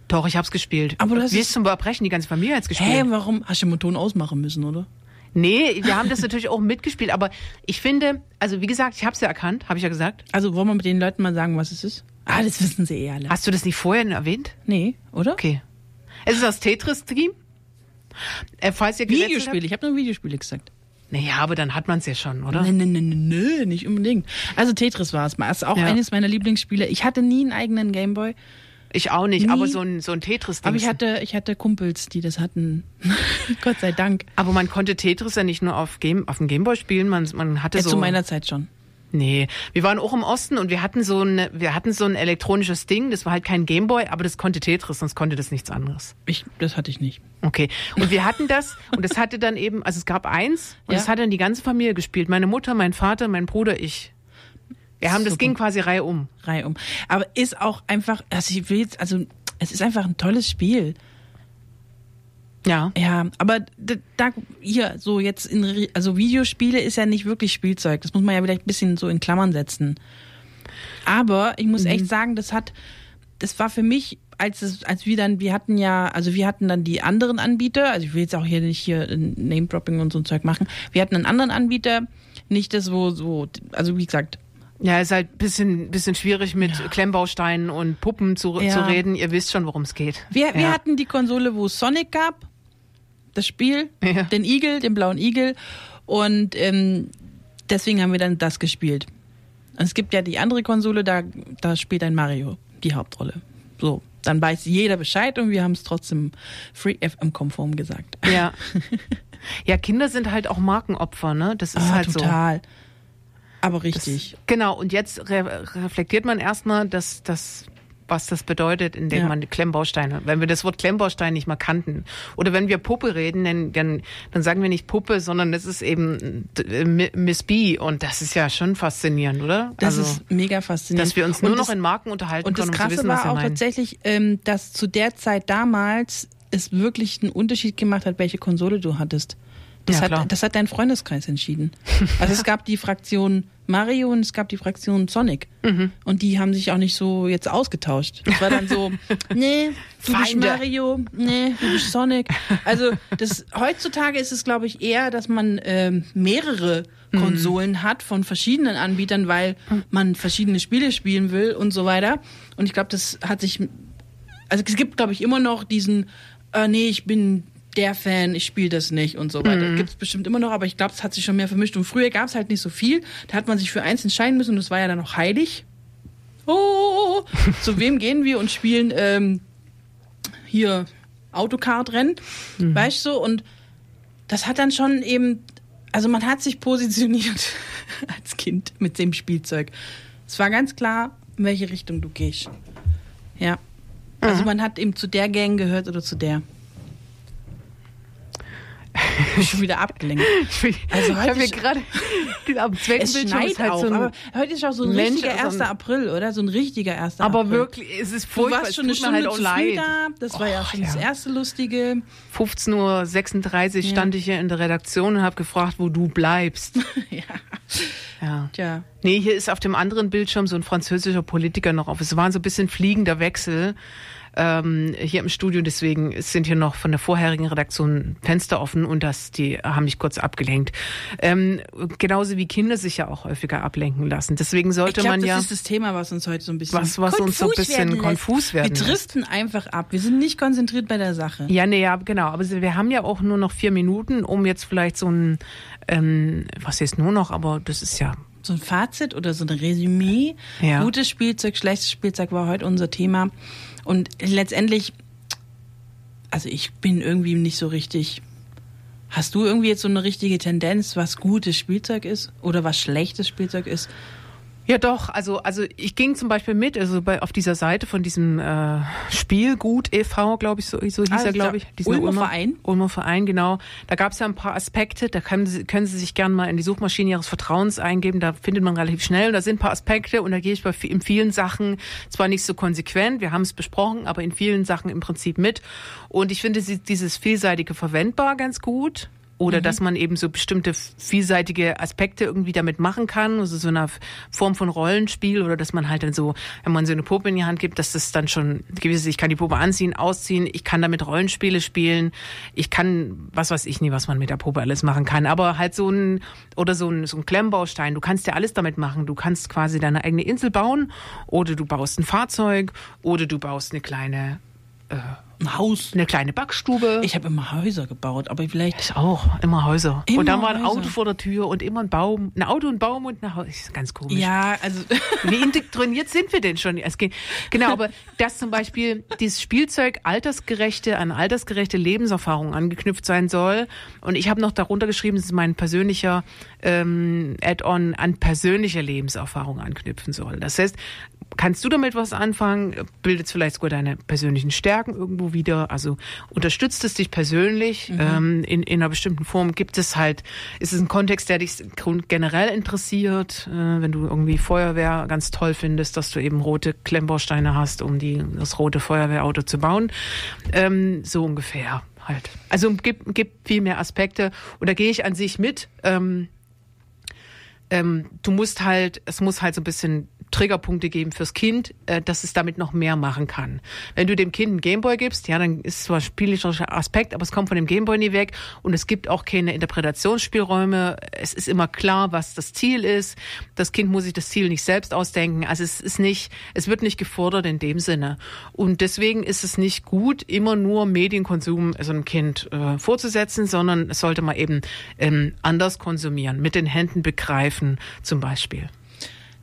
S3: Doch, ich habe es gespielt.
S2: Aber das
S3: Wie
S2: ist-
S3: zum Erbrechen, die ganze Familie hat's gespielt.
S2: Hä, warum? Hast du den Ton ausmachen müssen, oder?
S3: Nee, wir haben das natürlich auch mitgespielt, aber ich finde, also wie gesagt, ich habe es ja erkannt, habe ich ja gesagt.
S2: Also wollen wir mit den Leuten mal sagen, was es ist? Ah, das wissen sie eh alle.
S3: Hast du das nicht vorher erwähnt?
S2: Nee, oder?
S3: Okay. Es ist das Tetris-Team. Äh, falls ihr
S2: Videospiele. Ich habe nur Videospiele gesagt.
S3: Habt. Naja, aber dann hat man es ja schon, oder?
S2: Nee, nee, nee, nee, nee, nicht unbedingt. Also Tetris war es mal. Ist auch
S3: Ja.
S2: eines meiner Lieblingsspiele. Ich hatte nie einen eigenen Gameboy,
S3: Ich auch nicht,
S2: Nie.
S3: aber so ein, so ein Tetris-Ding.
S2: aber ich hatte, ich hatte Kumpels, die das hatten. [laughs] Gott sei Dank.
S3: Aber man konnte Tetris ja nicht nur auf, Game, auf dem Gameboy spielen, man, man hatte
S2: Äh,
S3: so...
S2: Zu meiner Zeit schon.
S3: Nee, wir waren auch im Osten und wir hatten so ein, wir hatten so ein elektronisches Ding, das war halt kein Gameboy, aber das konnte Tetris, sonst konnte das nichts anderes.
S2: Ich, das hatte ich nicht.
S3: Okay. Und wir hatten das und es hatte dann eben, also es gab eins und
S2: Ja.
S3: es hat dann die ganze Familie gespielt. Meine Mutter, mein Vater, mein Bruder, ich. Wir haben das
S2: Super.
S3: ging quasi Reihe um.
S2: Reihe um. Aber ist auch einfach, also ich will jetzt, also es ist einfach ein tolles Spiel.
S3: Ja.
S2: Ja, aber da hier so jetzt in also Videospiele ist ja nicht wirklich Spielzeug. Das muss man ja vielleicht ein bisschen so in Klammern setzen. Aber ich muss echt sagen, das hat das war für mich als es als wir dann wir hatten ja also wir hatten dann die anderen Anbieter, also ich will jetzt auch hier nicht hier Name Dropping und so ein Zeug machen. Wir hatten einen anderen Anbieter, nicht das wo so also wie gesagt,
S3: Ja, ist halt bisschen bisschen schwierig mit Klemmbausteinen und Puppen zu,
S2: Ja.
S3: zu reden. Ihr wisst schon, worum es geht.
S2: Wir, wir
S3: ja.
S2: hatten die Konsole, wo es Sonic gab, das Spiel,
S3: Ja.
S2: den Igel, den blauen Igel. Und ähm, deswegen haben wir dann das gespielt. Und es gibt ja die andere Konsole, da, da spielt ein Mario die Hauptrolle. So. Dann weiß jeder Bescheid und wir haben es trotzdem Free FM-konform gesagt.
S3: Ja. [laughs] Ja, Kinder sind halt auch Markenopfer, ne? Das ist
S2: Ah,
S3: halt so.
S2: total. Aber richtig.
S3: Genau, und jetzt re reflektiert man erstmal, dass das was das bedeutet, indem
S2: Ja.
S3: man Klemmbausteine, wenn wir das Wort Klemmbaustein nicht mal kannten. Oder wenn wir Puppe reden, dann, dann, dann sagen wir nicht Puppe, sondern das ist eben äh, Mi- Miss B. Und das ist ja schon faszinierend, oder?
S2: Das
S3: also,
S2: ist mega faszinierend.
S3: dass wir uns
S2: Und
S3: nur
S2: das,
S3: noch in Marken unterhalten
S2: Und das
S3: können, um zu
S2: Krasse
S3: wissen, was
S2: war auch
S3: meinen.
S2: tatsächlich, ähm, dass zu der Zeit damals es wirklich einen Unterschied gemacht hat, welche Konsole du hattest. Das,
S3: Ja,
S2: hat, das hat dein Freundeskreis entschieden. Also es [laughs] gab die Fraktion Mario und es gab die Fraktion Sonic.
S3: Mhm.
S2: Und die haben sich auch nicht so jetzt ausgetauscht. Es war dann so, [laughs] nee, du bist
S3: Feinde.
S2: Mario, nee, du bist Sonic. Also das heutzutage ist es, glaube ich, eher, dass man ähm, mehrere
S3: Mhm.
S2: Konsolen hat von verschiedenen Anbietern, weil man verschiedene Spiele spielen will und so weiter. Und ich glaube, das hat sich also es gibt, glaube ich, immer noch diesen, äh, nee, ich bin der Fan, ich spiele das nicht und so weiter.
S3: Mhm.
S2: Gibt es bestimmt immer noch, aber ich glaube, es hat sich schon mehr vermischt. Und früher gab es halt nicht so viel. Da hat man sich für eins entscheiden müssen und das war ja dann noch heilig. Oh, zu wem gehen wir und spielen ähm, hier Autokart-Rennen,
S3: Mhm.
S2: weißt du? Und das hat dann schon eben, also man hat sich positioniert [laughs] als Kind mit dem Spielzeug. Es war ganz klar, in welche Richtung du gehst. Ja. Also man hat eben zu der Gang gehört oder zu der. Ich [laughs] bin schon wieder abgelenkt. Also
S3: ich
S2: heute
S3: habe mir
S2: sch-
S3: gerade [laughs] am
S2: Es
S3: Zweckenbildschirm
S2: schneit
S3: ist halt
S2: auch,
S3: so ein,
S2: aber heute ist auch so ein
S3: Mensch,
S2: richtiger
S3: also
S2: 1.
S3: ein-
S2: April, oder? So ein richtiger 1.
S3: aber
S2: April.
S3: wirklich, es ist
S2: Du
S3: furchtbar.
S2: warst
S3: es
S2: schon eine
S3: mir
S2: Stunde
S3: halt
S2: zu früh da. Das war ja
S3: Oh,
S2: schon
S3: ja.
S2: das erste lustige.
S3: 15.36 Uhr stand ich hier in der Redaktion und habe gefragt, wo du bleibst. [laughs]
S2: ja.
S3: Ja.
S2: Tja.
S3: Nee, hier ist auf dem anderen Bildschirm so ein französischer Politiker noch auf. Es war so ein bisschen fliegender Wechsel ähm, hier im Studio, deswegen sind hier noch von der vorherigen Redaktion Fenster offen und das, die haben mich kurz abgelenkt. Ähm, genauso wie Kinder sich ja auch häufiger ablenken lassen. Deswegen
S2: Ich
S3: sollte
S2: glaube,
S3: man
S2: das
S3: ja.
S2: ist das Thema, was uns heute so ein bisschen
S3: Was- was uns so ein bisschen
S2: werden lässt.
S3: konfus werden
S2: Wir driften einfach ab. Wir sind nicht konzentriert bei der Sache.
S3: Ja, nee, ja, genau. Aber wir haben ja auch nur noch vier Minuten, um jetzt vielleicht so ein, ähm, was jetzt nur noch, aber das ist ja
S2: So ein Fazit oder so ein Resümee.
S3: Ja.
S2: Gutes Spielzeug, schlechtes Spielzeug war heute unser Thema. Und letztendlich, also ich bin irgendwie nicht so richtig. Hast du irgendwie jetzt so eine richtige Tendenz, was gutes Spielzeug ist oder was schlechtes Spielzeug ist?
S3: Ja, doch. Also, also ich ging zum Beispiel mit, also bei, auf dieser Seite von diesem äh, Spielgut e.V., glaube ich, so, so hieß
S2: Ah,
S3: er, glaube ich. Dieser
S2: Ulmer Verein?
S3: Ulmer Verein, genau. Da gab es ja ein paar Aspekte, da können Sie, können Sie sich gerne mal in die Suchmaschine Ihres Vertrauens eingeben, da findet man relativ schnell. Und da sind ein paar Aspekte und da gehe ich bei in vielen Sachen zwar nicht so konsequent, wir haben es besprochen, aber in vielen Sachen im Prinzip mit. Und ich finde sie- dieses vielseitige verwendbar ganz gut. Oder dass man eben so bestimmte vielseitige Aspekte irgendwie damit machen kann, also so eine Form von Rollenspiel oder dass man halt dann so, wenn man so eine Puppe in die Hand gibt, dass das dann schon gewisse, ich kann die Puppe anziehen, ausziehen, ich kann damit Rollenspiele spielen, ich kann, was weiß ich nie, was man mit der Puppe alles machen kann, aber halt so ein, oder so ein, so ein Klemmbaustein, du kannst ja alles damit machen, du kannst quasi deine eigene Insel bauen oder du baust ein Fahrzeug oder du baust eine kleine,
S2: Ein Haus.
S3: eine kleine Backstube.
S2: Ich habe immer Häuser gebaut, aber vielleicht.
S3: Ich auch, immer Häuser.
S2: Immer
S3: und dann war ein
S2: Häuser.
S3: Auto vor der Tür und immer ein Baum, ein Auto, ein Baum und ein Haus. Ist ganz komisch.
S2: Ja, also. [laughs]
S3: Wie indoktriniert sind wir denn schon? Es geht, genau, aber dass zum Beispiel dieses Spielzeug altersgerechte, an altersgerechte Lebenserfahrung angeknüpft sein soll. Und ich habe noch darunter geschrieben, dass es mein persönlicher ähm, Add-on an persönliche Lebenserfahrung anknüpfen soll. Das heißt, kannst du damit was anfangen? Bildet es vielleicht sogar deine persönlichen Stärken irgendwo wieder? Also unterstützt es dich persönlich ähm, in, in einer bestimmten Form? Gibt es halt, ist es ein Kontext, der dich generell interessiert? Äh, wenn du irgendwie Feuerwehr ganz toll findest, dass du eben rote Klemmbausteine hast, um die, das rote Feuerwehrauto zu bauen. Ähm, so ungefähr halt. Also gibt, gibt viel mehr Aspekte. Und da gehe ich an sich mit. Ähm, ähm, du musst halt, es muss halt so ein bisschen Triggerpunkte geben fürs Kind, äh, dass es damit noch mehr machen kann. Wenn du dem Kind einen Gameboy gibst, ja, dann ist zwar spielerischer Aspekt, aber es kommt von dem Gameboy nie weg und es gibt auch keine Interpretationsspielräume. Es ist immer klar, was das Ziel ist. Das Kind muss sich das Ziel nicht selbst ausdenken. Also es ist nicht, es wird nicht gefordert in dem Sinne. Und deswegen ist es nicht gut, immer nur Medienkonsum so einem Kind äh, vorzusetzen, sondern es sollte man eben ähm, anders konsumieren, mit den Händen begreifen zum Beispiel.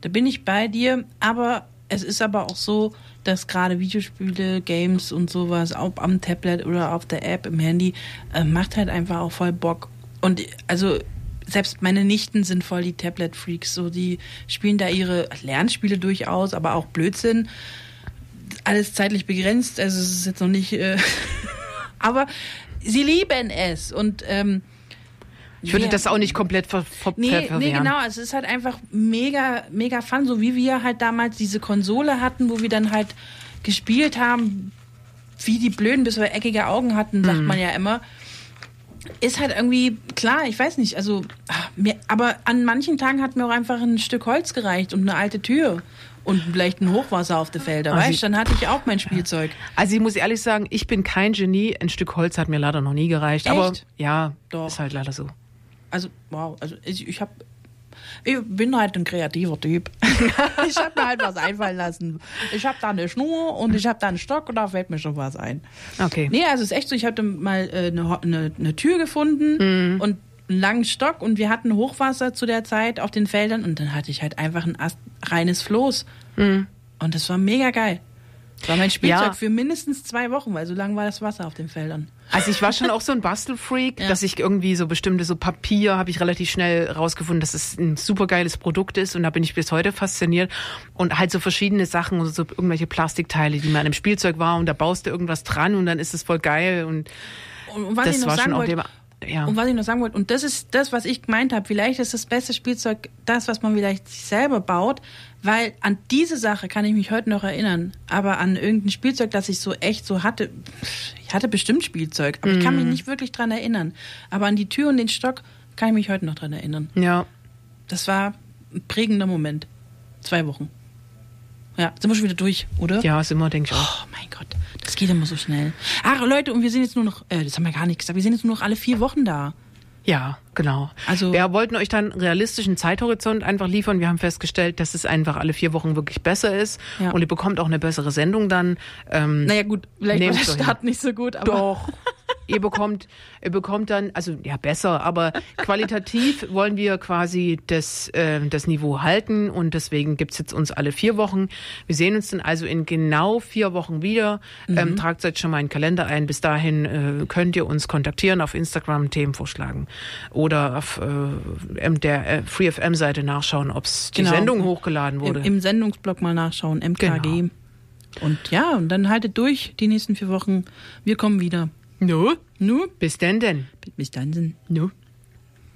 S2: Da bin ich bei dir, aber es ist aber auch so, dass gerade Videospiele, Games und sowas, ob am Tablet oder auf der App im Handy, äh, macht halt einfach auch voll Bock. Und also selbst meine Nichten sind voll die Tablet-Freaks. So, die spielen da ihre Lernspiele durchaus, aber auch Blödsinn. Alles zeitlich begrenzt, also es ist jetzt noch nicht. Äh [laughs] aber sie lieben es. Und ähm,
S3: Ich würde das auch nicht komplett ver ver
S2: Nee,
S3: ver verwehren.
S2: nee, genau. Also es ist halt einfach mega, mega fun, so wie wir halt damals diese Konsole hatten, wo wir dann halt gespielt haben, wie die Blöden, bis wir eckige Augen hatten,
S3: Mhm.
S2: sagt man ja immer. Ist halt irgendwie, klar, ich weiß nicht, also, mir, aber an manchen Tagen hat mir auch einfach ein Stück Holz gereicht und eine alte Tür und vielleicht ein Hochwasser auf der Felder,
S3: Also
S2: weißt du, dann hatte ich auch mein Spielzeug.
S3: Also ich muss ehrlich sagen, ich bin kein Genie. Ein Stück Holz hat mir leider noch nie gereicht. Aber
S2: Echt?
S3: ja,
S2: Doch.
S3: ist halt leider so.
S2: Also, wow, also ich, ich habe ich bin halt ein kreativer Typ. [laughs] ich habe mir halt was einfallen lassen. Ich habe da eine Schnur und ich habe da einen Stock und da fällt mir schon was ein.
S3: Okay.
S2: Nee, also es ist echt so, ich hatte mal äh, eine, eine, eine Tür gefunden und einen langen Stock und wir hatten Hochwasser zu der Zeit auf den Feldern und dann hatte ich halt einfach ein reines Floß. Und das war mega geil. Das war mein Spielzeug
S3: Ja.
S2: für mindestens zwei Wochen, weil so lang war das Wasser auf den Feldern.
S3: Also ich war schon auch so ein Bastelfreak,
S2: Ja.
S3: dass ich irgendwie so bestimmte so Papier habe ich relativ schnell rausgefunden, dass es ein super geiles Produkt ist und da bin ich bis heute fasziniert und halt so verschiedene Sachen oder so irgendwelche Plastikteile, die mal an einem Spielzeug waren und da baust du irgendwas dran und dann ist es voll geil und
S2: Und, was ich
S3: das
S2: noch
S3: war
S2: sagen wollte,
S3: ja.
S2: Und was ich noch sagen wollte, und das ist das, was ich gemeint habe, vielleicht ist das beste Spielzeug das, was man vielleicht sich selber baut, weil an diese Sache kann ich mich heute noch erinnern, aber an irgendein Spielzeug, das ich so echt so hatte, ich hatte bestimmt Spielzeug, aber ich kann mich nicht wirklich dran erinnern. Aber an die Tür und den Stock kann ich mich heute noch dran erinnern.
S3: ja.
S2: Das war ein prägender Moment. Zwei Wochen. Ja, sind wir schon wieder durch, oder?
S3: Ja, ist immer, denke ich auch.
S2: Oh mein Gott, das geht immer so schnell. Ach Leute, und wir sind jetzt nur noch, äh, das haben wir gar nicht gesagt, wir sind jetzt nur noch alle vier Wochen da.
S3: Ja, genau.
S2: Also-
S3: wir wollten euch dann realistischen Zeithorizont einfach liefern. Wir haben festgestellt, dass es einfach alle vier Wochen wirklich besser ist
S2: Ja.
S3: und ihr bekommt auch eine bessere Sendung dann. Ähm,
S2: Naja gut, vielleicht war der
S3: doch hin.
S2: Start nicht so gut, aber
S3: Doch. ihr bekommt, ihr bekommt dann, also ja besser, aber qualitativ [laughs] wollen wir quasi das, äh, das Niveau halten und deswegen gibt's jetzt uns alle vier Wochen. Wir sehen uns dann also in genau vier Wochen wieder. Ähm, tragt euch schon mal einen Kalender ein. Bis dahin äh, könnt ihr uns kontaktieren auf Instagram, Themen vorschlagen oder auf äh, der äh, FreeFM-Seite nachschauen, ob's die
S2: Genau.
S3: Sendung hochgeladen wurde.
S2: im, im Sendungsblog mal nachschauen, MKG.
S3: Genau.
S2: Und ja, und dann haltet durch die nächsten vier Wochen. Wir kommen wieder.
S3: no,
S2: Nu,
S3: bis denn denn.
S2: bis dann.
S3: No.